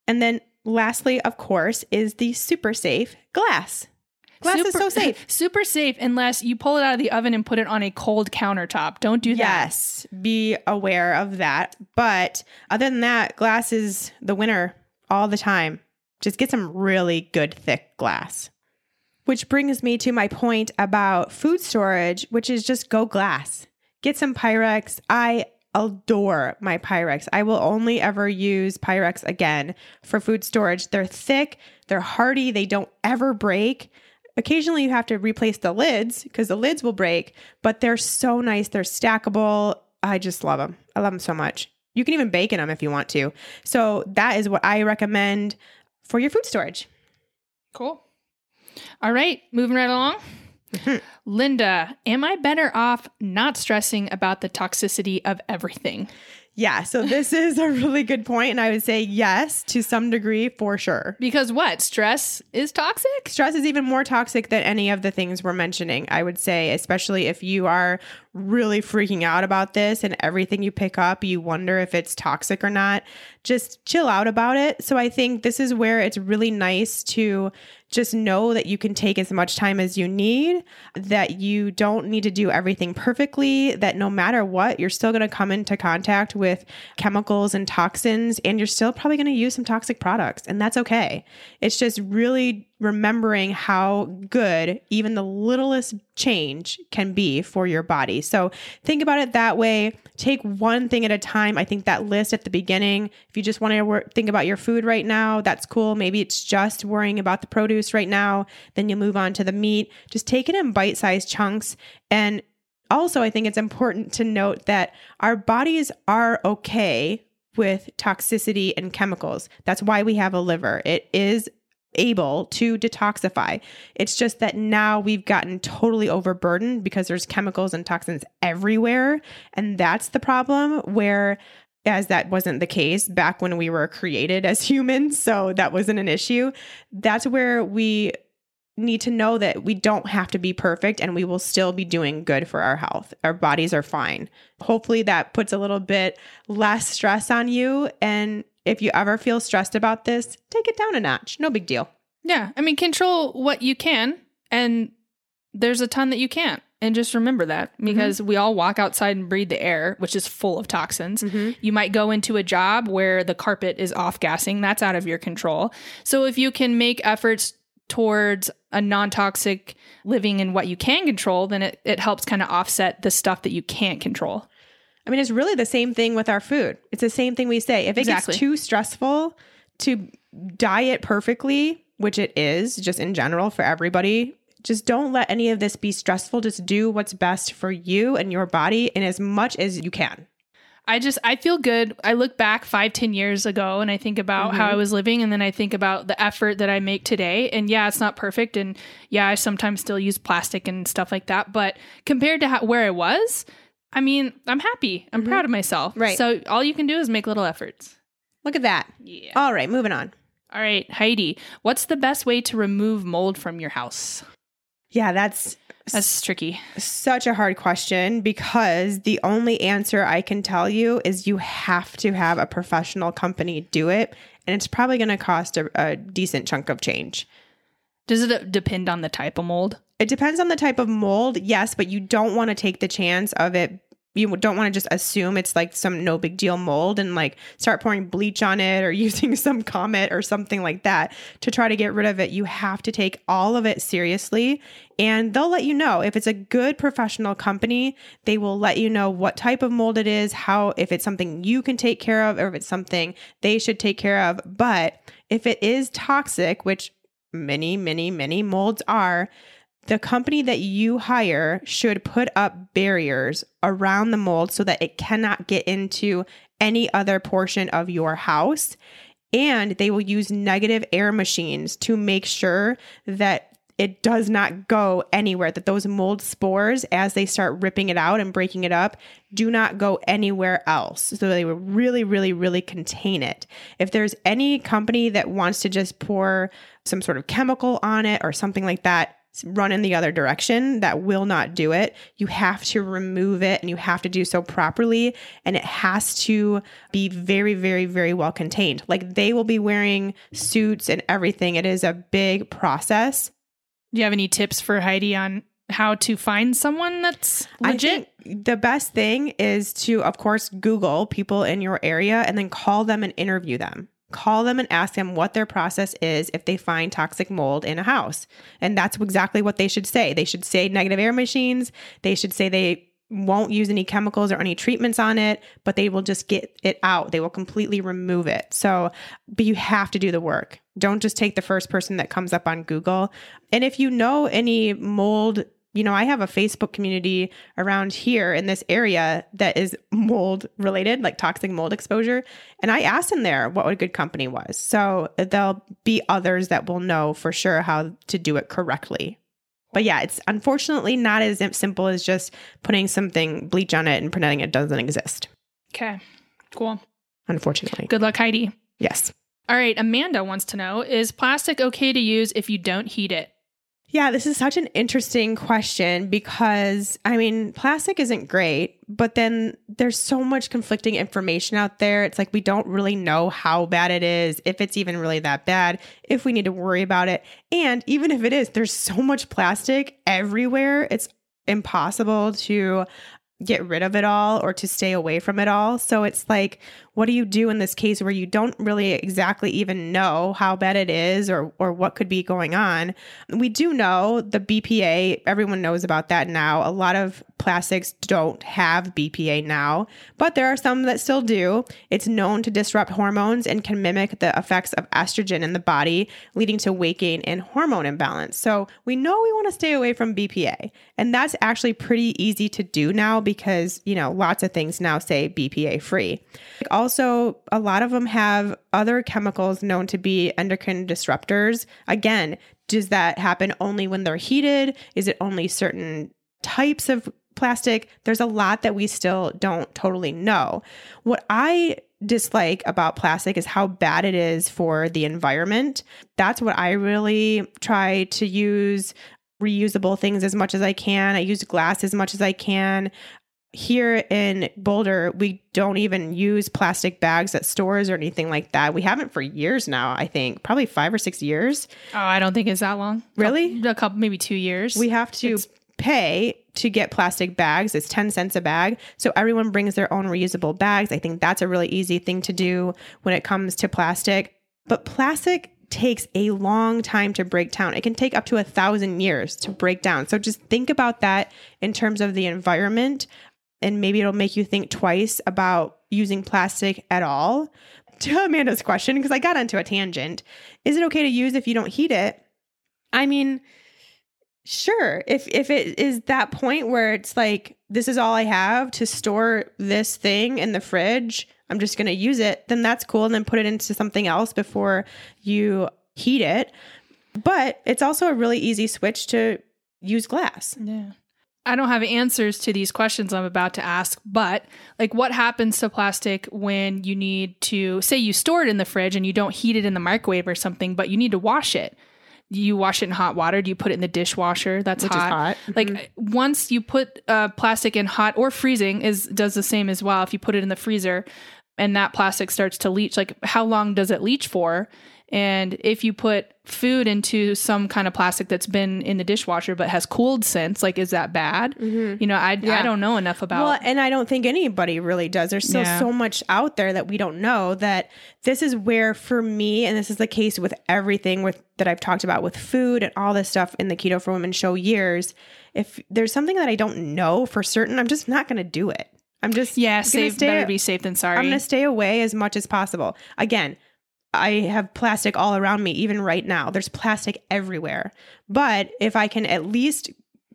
And then lastly, of course, is the super safe glass. Glass super, is so safe.
Super safe unless you pull it out of the oven and put it on a cold countertop. Don't do that.
Yes, be aware of that. But other than that, glass is the winner all the time. Just get some really good thick glass. Which brings me to my point about food storage, which is just go glass. Get some Pyrex. I adore my Pyrex. I will only ever use Pyrex again for food storage. They're thick, they're hardy, they don't ever break. Occasionally you have to replace the lids because the lids will break, but they're so nice. They're stackable. I just love them. I love them so much. You can even bake in them if you want to. So that is what I recommend for your food storage.
Cool. All right, moving right along. Linda, am I better off not stressing about the toxicity of everything?
Yeah, so this is a really good point, and I would say yes to some degree for sure.
Because what? Stress is toxic?
Stress is even more toxic than any of the things we're mentioning, I would say, especially if you are really freaking out about this and everything you pick up, you wonder if it's toxic or not. Just chill out about it. So I think this is where it's really nice to just know that you can take as much time as you need, that you don't need to do everything perfectly, that no matter what, you're still going to come into contact with chemicals and toxins, and you're still probably going to use some toxic products, and that's okay. It's just really remembering how good even the littlest change can be for your body. So think about it that way. Take one thing at a time. I think that list at the beginning, if you just want to think about your food right now, that's cool. Maybe it's just worrying about the produce right now. Then you move on to the meat. Just take it in bite sized chunks. And also, I think it's important to note that our bodies are okay with toxicity and chemicals. That's why we have a liver. It is able to detoxify. It's just that now we've gotten totally overburdened because there's chemicals and toxins everywhere. And that's the problem where as that wasn't the case back when we were created as humans, so that wasn't an issue. That's where we need to know that we don't have to be perfect and we will still be doing good for our health. Our bodies are fine. Hopefully, that puts a little bit less stress on you. And if you ever feel stressed about this, take it down a notch. No big deal.
Yeah. I mean, control what you can, and there's a ton that you can't. And just remember that mm-hmm. because we all walk outside and breathe the air, which is full of toxins. Mm-hmm. You might go into a job where the carpet is off gassing, that's out of your control. So if you can make efforts towards a non toxic living in what you can control, then it, it helps kind of offset the stuff that you can't control.
I mean, it's really the same thing with our food. It's the same thing we say. If it
Exactly.
gets too stressful to diet perfectly, which it is just in general for everybody, just don't let any of this be stressful. Just do what's best for you and your body in as much as you can.
I just I feel good. I look back five, ten years ago and I think about how I mm-hmm. was living and then I think about the effort that I make today. And yeah, it's not perfect. And yeah, I sometimes still use plastic and stuff like that. But compared to how, where I was, I mean, I'm happy. I'm mm-hmm. proud of myself.
Right.
So all you can do is make little efforts.
Look at that.
Yeah.
All right, moving on.
All right, Heidi, what's the best way to remove mold from your house?
Yeah, that's
That's tricky.
such a hard question because the only answer I can tell you is you have to have a professional company do it. And it's probably going to cost a, a decent chunk of change.
Does it depend on the type of mold?
It depends on the type of mold, yes, but you don't want to take the chance of it. You don't want to just assume it's like some no big deal mold and like start pouring bleach on it or using some comet or something like that to try to get rid of it. You have to take all of it seriously and they'll let you know if it's a good professional company, they will let you know what type of mold it is, how, if it's something you can take care of or if it's something they should take care of. But if it is toxic, which many, many, many molds are, the company that you hire should put up barriers around the mold so that it cannot get into any other portion of your house. And they will use negative air machines to make sure that it does not go anywhere, that those mold spores, as they start ripping it out and breaking it up, do not go anywhere else. So they will really, really, really contain it. If there's any company that wants to just pour some sort of chemical on it or something like that, run in the other direction that will not do it. You have to remove it and you have to do so properly. And it has to be very, very, very well contained. Like they will be wearing suits and everything. It is a big process.
Do you have any tips for Heidi on how to find someone that's legit?
I think the best thing is to, of course, Google people in your area and then call them and interview them. Call them and ask them what their process is if they find toxic mold in a house. And that's exactly what they should say. They should say negative air machines. They should say they won't use any chemicals or any treatments on it, but they will just get it out. They will completely remove it. So, but you have to do the work. Don't just take the first person that comes up on Google. And if you know any mold you know, I have a Facebook community around here in this area that is mold related, like toxic mold exposure. And I asked in there what a good company was. So there'll be others that will know for sure how to do it correctly. But yeah, it's unfortunately not as simple as just putting something bleach on it and pretending it doesn't exist.
Okay, cool.
Unfortunately.
Good luck, Heidi.
Yes.
All right, Amanda wants to know Is plastic okay to use if you don't heat it?
Yeah, this is such an interesting question because I mean, plastic isn't great, but then there's so much conflicting information out there. It's like we don't really know how bad it is, if it's even really that bad, if we need to worry about it. And even if it is, there's so much plastic everywhere. It's impossible to get rid of it all or to stay away from it all. So it's like what do you do in this case where you don't really exactly even know how bad it is or or what could be going on? We do know the BPA, everyone knows about that now. A lot of plastics don't have BPA now, but there are some that still do. It's known to disrupt hormones and can mimic the effects of estrogen in the body, leading to weight gain and hormone imbalance. So we know we want to stay away from BPA. And that's actually pretty easy to do now because, you know, lots of things now say BPA free. Also, a lot of them have other chemicals known to be endocrine disruptors. Again, does that happen only when they're heated? Is it only certain types of plastic? There's a lot that we still don't totally know. What I dislike about plastic is how bad it is for the environment. That's what I really try to use reusable things as much as I can. I use glass as much as I can here in Boulder, we don't even use plastic bags at stores or anything like that. We haven't for years now, I think, probably five or six years.
Oh, I don't think it's that long.
Really?
A couple, maybe two years.
We have to it's- pay to get plastic bags. It's 10 cents a bag. So everyone brings their own reusable bags. I think that's a really easy thing to do when it comes to plastic. But plastic takes a long time to break down. It can take up to a thousand years to break down. So just think about that in terms of the environment and maybe it'll make you think twice about using plastic at all. To Amanda's question, because I got onto a tangent, is it okay to use if you don't heat it? I mean, sure. If if it is that point where it's like this is all I have to store this thing in the fridge, I'm just going to use it, then that's cool and then put it into something else before you heat it. But it's also a really easy switch to use glass.
Yeah. I don't have answers to these questions I'm about to ask, but like what happens to plastic when you need to say you store it in the fridge and you don't heat it in the microwave or something, but you need to wash it? Do you wash it in hot water? Do you put it in the dishwasher? That's
Which
hot.
hot.
Like
mm-hmm.
once you put uh, plastic in hot or freezing is does the same as well. If you put it in the freezer and that plastic starts to leach, like how long does it leach for? And if you put food into some kind of plastic that's been in the dishwasher but has cooled since, like, is that bad? Mm-hmm. You know, I, yeah. I don't know enough about.
Well, and I don't think anybody really does. There's still yeah. so much out there that we don't know. That this is where, for me, and this is the case with everything with that I've talked about with food and all this stuff in the Keto for Women show years. If there's something that I don't know for certain, I'm just not going to do it. I'm just
yeah, safe. Better be safe than sorry.
I'm going to stay away as much as possible. Again, I have plastic all around me, even right now. There's plastic everywhere. But if I can at least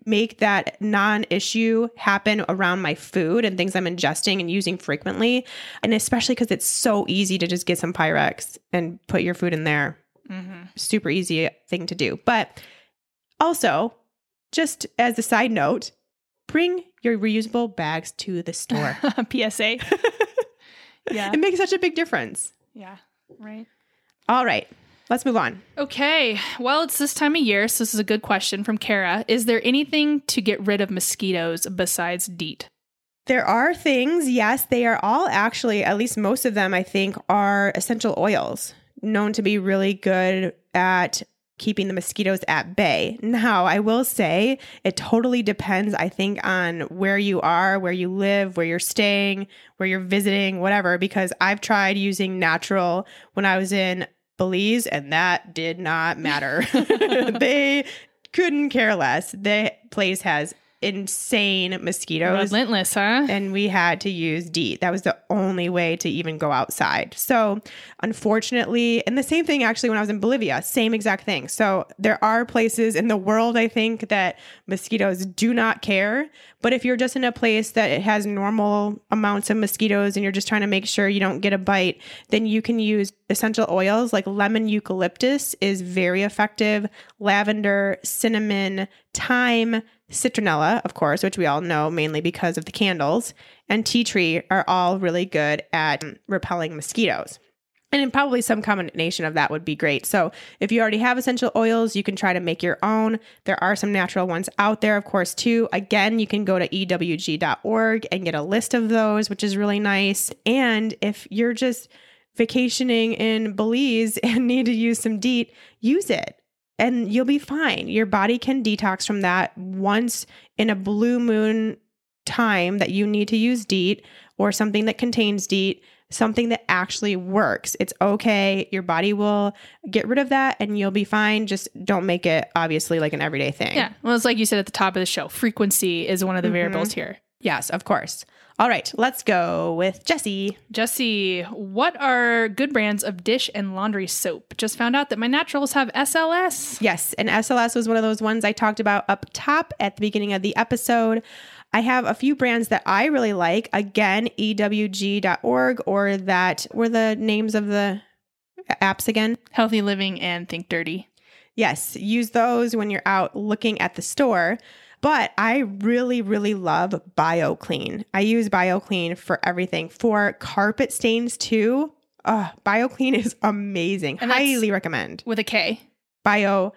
make that non issue happen around my food and things I'm ingesting and using frequently, and especially because it's so easy to just get some Pyrex and put your food in there. Mm-hmm. Super easy thing to do. But also, just as a side note, bring your reusable bags to the store.
PSA.
yeah. It makes such a big difference.
Yeah. Right.
All right. Let's move on.
Okay. Well, it's this time of year, so this is a good question from Kara. Is there anything to get rid of mosquitoes besides DEET?
There are things, yes. They are all actually, at least most of them, I think, are essential oils known to be really good at keeping the mosquitoes at bay. Now, I will say it totally depends, I think, on where you are, where you live, where you're staying, where you're visiting, whatever, because I've tried using natural when I was in Belize and that did not matter. they couldn't care less. The place has insane mosquitoes.
Relentless, huh?
And we had to use DEET. That was the only way to even go outside. So, unfortunately, and the same thing actually when I was in Bolivia, same exact thing. So, there are places in the world, I think, that mosquitoes do not care. But if you're just in a place that it has normal amounts of mosquitoes and you're just trying to make sure you don't get a bite, then you can use essential oils like lemon eucalyptus is very effective, lavender, cinnamon, thyme, citronella, of course, which we all know mainly because of the candles, and tea tree are all really good at repelling mosquitoes. And probably some combination of that would be great. So, if you already have essential oils, you can try to make your own. There are some natural ones out there, of course, too. Again, you can go to ewg.org and get a list of those, which is really nice. And if you're just vacationing in Belize and need to use some DEET, use it and you'll be fine. Your body can detox from that once in a blue moon time that you need to use DEET or something that contains DEET. something that actually works. It's okay. Your body will get rid of that and you'll be fine. Just don't make it obviously like an everyday thing.
Yeah. Well, it's like you said at the top of the show frequency is one of the variables mm-hmm. here.
Yes, of course. All right, let's go with Jesse.
Jesse, what are good brands of dish and laundry soap? Just found out that my naturals have SLS.
Yes, and SLS was one of those ones I talked about up top at the beginning of the episode. I have a few brands that I really like. Again, ewg.org or that were the names of the apps again.
Healthy Living and Think Dirty.
Yes, use those when you're out looking at the store. But I really, really love BioKleen. I use BioKleen for everything. For carpet stains too. Uh, BioKleen is amazing.
And
Highly recommend.
With a K.
Bio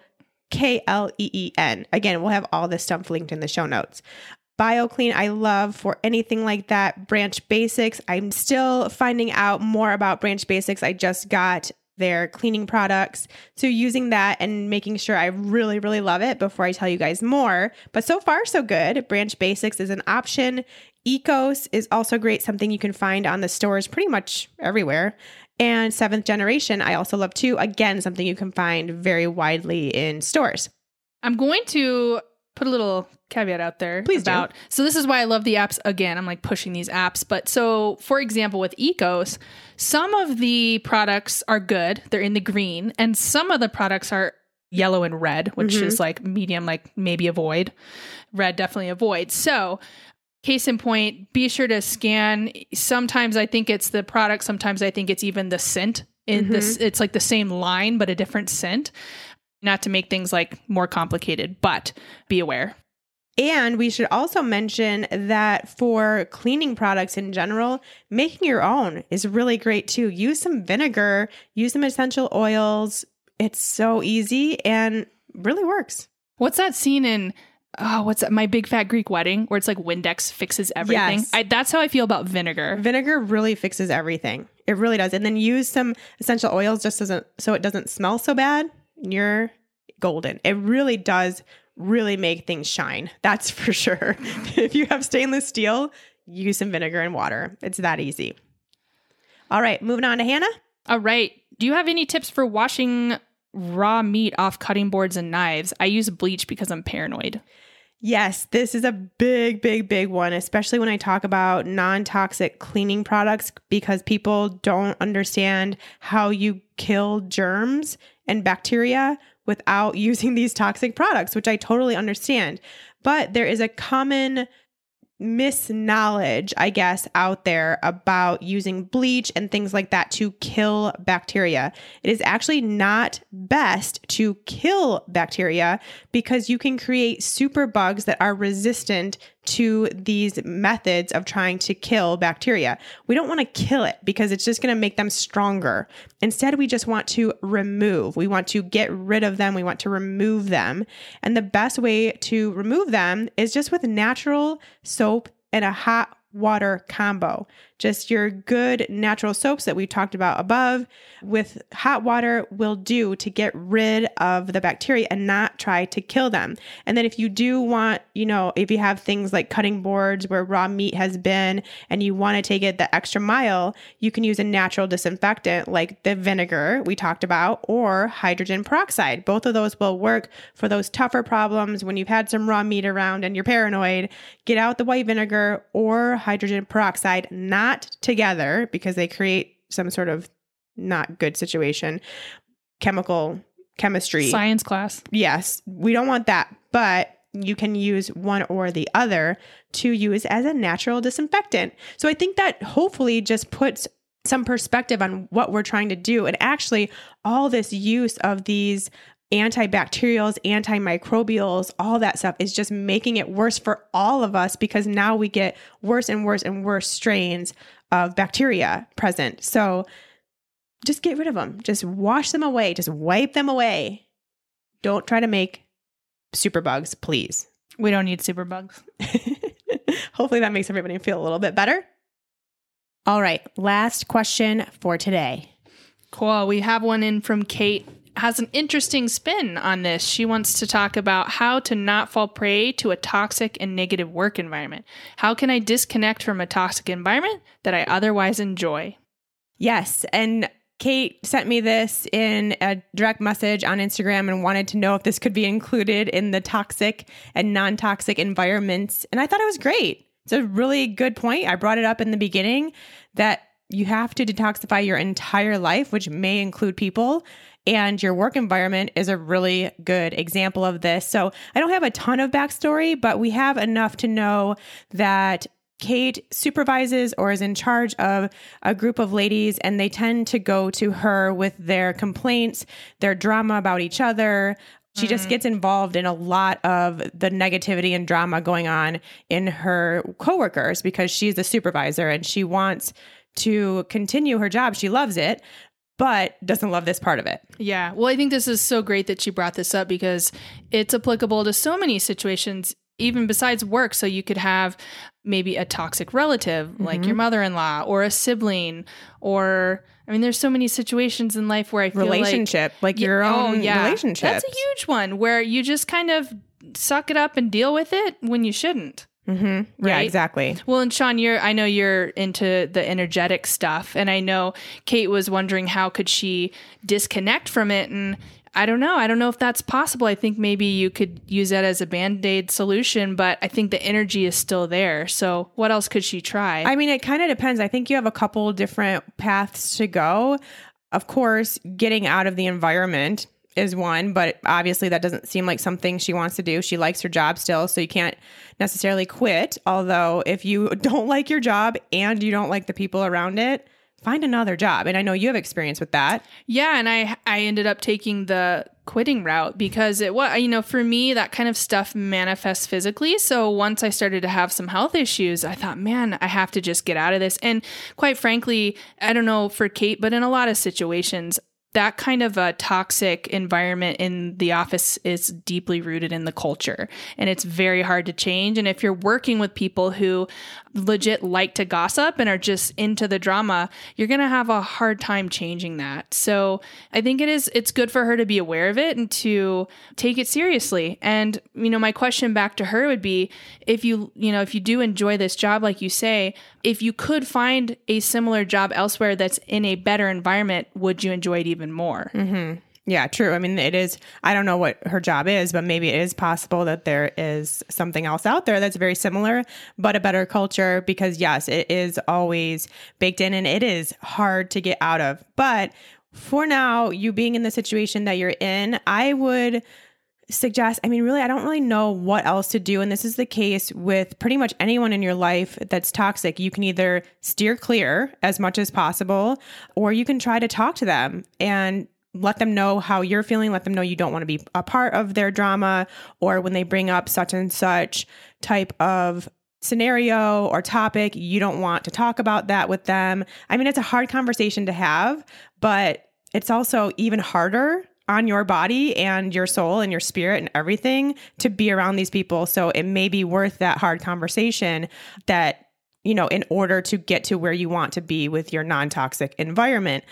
K L E E N. Again, we'll have all this stuff linked in the show notes. BioKleen, I love for anything like that. Branch Basics, I'm still finding out more about Branch Basics. I just got their cleaning products. So using that and making sure I really, really love it before I tell you guys more. But so far, so good. Branch Basics is an option. Ecos is also great, something you can find on the stores pretty much everywhere. And seventh generation, I also love too. Again, something you can find very widely in stores.
I'm going to put a little caveat out there
Please do.
about so this is why I love the apps again. I'm like pushing these apps. But so for example with Ecos some of the products are good. They're in the green. And some of the products are yellow and red which
Mhm.
is like medium like maybe avoid. Red definitely avoid. So case in point be sure to scan. Sometimes I think it's the product. Sometimes I think it's even the scent in this it's like the same line but a different scent. Not to make things like more complicated, but be aware.
And we should also mention that for cleaning products in general, making your own is really great too. Use some vinegar, use some essential oils. It's so easy and really works.
What's that scene in oh, what's that? My Big Fat Greek Wedding where it's like Windex fixes everything.
Yes.
I, that's how I feel about vinegar.
Vinegar really fixes everything. It really does. And then use some essential oils just doesn't so it doesn't smell so bad. You're golden. It really does really make things shine. That's for sure. if you have stainless steel, use some vinegar and water. It's that easy. All right, moving on to Hannah.
All right. Do you have any tips for washing raw meat off cutting boards and knives? I use bleach because I'm paranoid.
Yes, this is a big, big, big one, especially when I talk about non toxic cleaning products because people don't understand how you kill germs and bacteria without using these toxic products, which I totally understand. But there is a common misknowledge, I guess, out there about using bleach and things like that to kill bacteria. It is actually not best to kill bacteria because you can create super bugs that are resistant to these methods of trying to kill bacteria. We don't want to kill it because it's just going to make them stronger. Instead, we just want to remove. We want to get rid of them. We want to remove them. And the best way to remove them is just with natural soap and a hot water combo. Just your good natural soaps that we talked about above with hot water will do to get rid of the bacteria and not try to kill them. And then if you do want, you know, if you have things like cutting boards where raw meat has been and you want to take it the extra mile, you can use a natural disinfectant like the vinegar we talked about or hydrogen peroxide. Both of those will work for those tougher problems when you've had some raw meat around and you're paranoid. Get out the white vinegar or hydrogen peroxide, not together because they create some sort of not good situation. Chemical chemistry.
Science class.
Yes, we don't want that, but you can use one or the other to use as a natural disinfectant. So I think that hopefully just puts some perspective on what we're trying to do. And actually, all this use of these antibacterials, antimicrobials, all that stuff is just making it worse for all of us because now we get worse and worse and worse strains of bacteria present. So just get rid of them. Just wash them away. Just wipe them away. Don't try to make superbugs, please.
We don't need super bugs.
Hopefully that makes everybody feel a little bit better. All right, last question for today.
Cool. We have one in from Kate. Has an interesting spin on this. She wants to talk about how to not fall prey to a toxic and negative work environment. How can I disconnect from a toxic environment that I otherwise enjoy?
Yes. And Kate sent me this in a direct message on Instagram and wanted to know if this could be included in the toxic and non toxic environments. And I thought it was great. It's a really good point. I brought it up in the beginning that you have to detoxify your entire life, which may include people. And your work environment is a really good example of this. So I don't have a ton of backstory, but we have enough to know that Kate supervises or is in charge of a group of ladies, and they tend to go to her with their complaints, their drama about each other. She just mm. gets involved in a lot of the negativity and drama going on in her coworkers because she's the supervisor and she wants to continue her job. She loves it, but doesn't love this part of it.
Yeah. Well, I think this is so great that she brought this up because it's applicable to so many situations, even besides work. So you could have maybe a toxic relative, like your mm-hmm. mother in law, or a sibling, or I mean, there's so many situations in life where I feel
Relationship, like,
like
your oh,
Yeah,
own relationship.
That's a huge one where you just kind of suck it up and deal with it when you shouldn't. Mm-hmm.
Yeah,
right?
exactly.
Well, and Shawn, you're I know you're into the energetic stuff, and I know Kate was wondering how could she disconnect from it, and I don't know. I don't know if that's possible. I think maybe you could use that as a band aid solution, but I think the energy is still there. So, what else could she try?
I mean, it kind of depends. I think you have a couple different paths to go. Of course, getting out of the environment is one, but obviously that doesn't seem like something she wants to do. She likes her job still, so you can't necessarily quit. Although, if you don't like your job and you don't like the people around it, find another job. And I know you have experience with that.
Yeah, and I I ended up taking the quitting route because it was you know for me that kind of stuff manifests physically. So once I started to have some health issues, I thought, man, I have to just get out of this. And quite frankly, I don't know for Kate, but in a lot of situations, that kind of a toxic environment in the office is deeply rooted in the culture and it's very hard to change. And if you're working with people who legit like to gossip and are just into the drama you're going to have a hard time changing that. So i think it is it's good for her to be aware of it and to take it seriously. And you know my question back to her would be if you you know if you do enjoy this job like you say if you could find a similar job elsewhere that's in a better environment would you enjoy it even more mm-hmm.
Yeah, true. I mean, it is, I don't know what her job is, but maybe it is possible that there is something else out there that's very similar, but a better culture because, yes, it is always baked in and it is hard to get out of. But for now, you being in the situation that you're in, I would suggest i mean really i don't really know what else to do. And this is the case with pretty much anyone in your life that's toxic. You can either steer clear as much as possible or you can try to talk to them and let them know how you're feeling. Let them know you don't want to be a part of their drama or when they bring up such and such type of scenario or topic you don't want to talk about that with them. I mean it's a hard conversation to have but it's also even harder on your body and your soul and your spirit and everything to be around these people. So it may be worth that hard conversation that, you know, in order to get to where you want to be with your non toxic environment.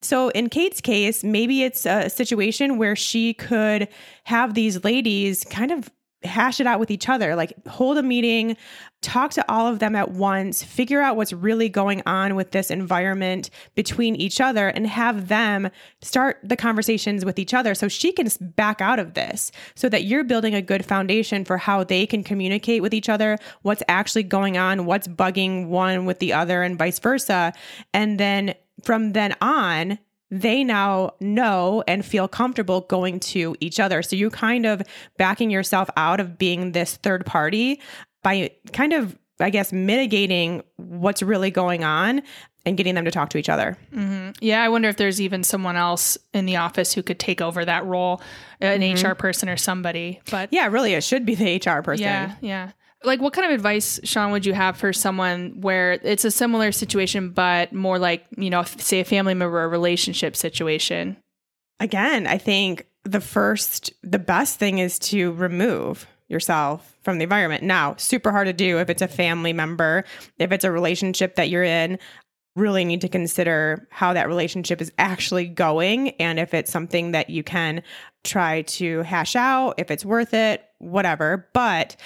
So in Kate's case, maybe it's a situation where she could have these ladies kind of hash it out with each other, like hold a meeting, talk to all of them at once, figure out what's really going on with this environment between each other, and have them start the conversations with each other so she can back out of this so that you're building a good foundation for how they can communicate with each other, what's actually going on, what's bugging one with the other, and vice versa. And then from then on, they now know and feel comfortable going to each other. So you kind of backing yourself out of being this third party by kind of, I guess, mitigating what's really going on and getting them to talk to each other. Mm-hmm.
yeah i wonder if there's even someone else in the office who could take over that role an mm-hmm. hr person or somebody but
Yeah, really, it should be the HR person.
Yeah, yeah. Like, what kind of advice, Shawn, would you have for someone where it's a similar situation, but more like, you know, say a family member or relationship situation?
Again, I think the first, the best thing is to remove yourself from the environment. Now, super hard to do if it's a family member, if it's a relationship that you're in. Really need to consider how that relationship is actually going and if it's something that you can try to hash out, if it's worth it, whatever. But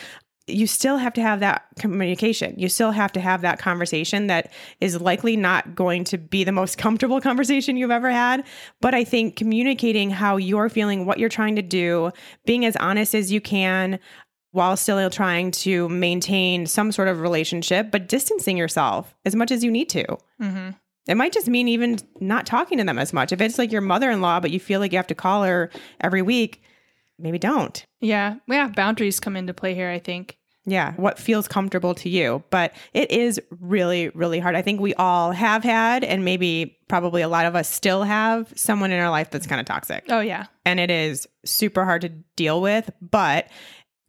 you still have to have that communication. You still have to have that conversation that is likely not going to be the most comfortable conversation you've ever had. But I think communicating how you're feeling, what you're trying to do, being as honest as you can while still trying to maintain some sort of relationship, but distancing yourself as much as you need to.
Mm-hmm.
It might just mean even not talking to them as much. If it's like your mother in law, but you feel like you have to call her every week, maybe don't.
Yeah. Yeah. Boundaries come into play here, I think.
Yeah, what feels comfortable to you. But it is really, really hard. I think we all have had, and maybe probably a lot of us still have someone in our life that's kind of toxic.
Oh, yeah.
And it is super hard to deal with. But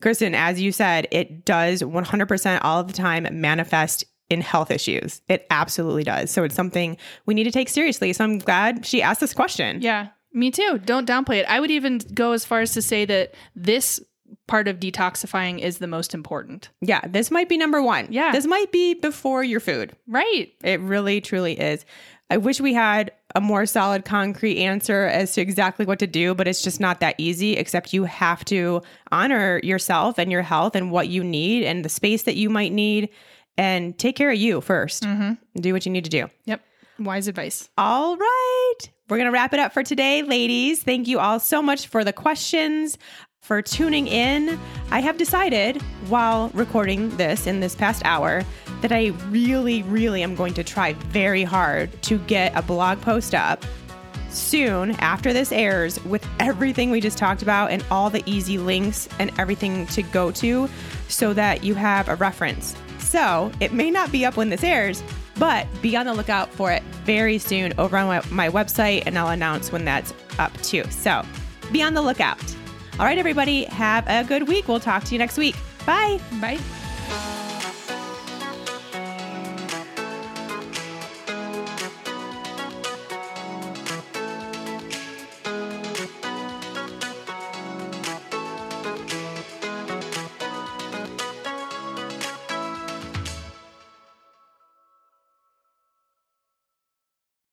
Kristen, as you said, it does 100% all of the time manifest in health issues. It absolutely does. So it's something we need to take seriously. So I'm glad she asked this question.
Yeah. Me too. Don't downplay it. I would even go as far as to say that this part of detoxifying is the most important.
Yeah, this might be number one.
Yeah.
This might be before your food.
Right.
It really, truly is. I wish we had a more solid, concrete answer as to exactly what to do, but it's just not that easy, except you have to honor yourself and your health and what you need and the space that you might need and take care of you 1st
Mm-hmm.
Do what you need to do.
Yep. Wise advice.
All right. We're going to wrap it up for today, ladies. Thank you all so much for the questions, for tuning in. I have decided while recording this in this past hour that I really, really am going to try very hard to get a blog post up soon after this airs with everything we just talked about and all the easy links and everything to go to so that you have a reference. So it may not be up when this airs, but be on the lookout for it very soon over on my, website and I'll announce when that's up too. So be on the lookout. All right, everybody, have a good week. We'll talk to you next week. Bye.
Bye.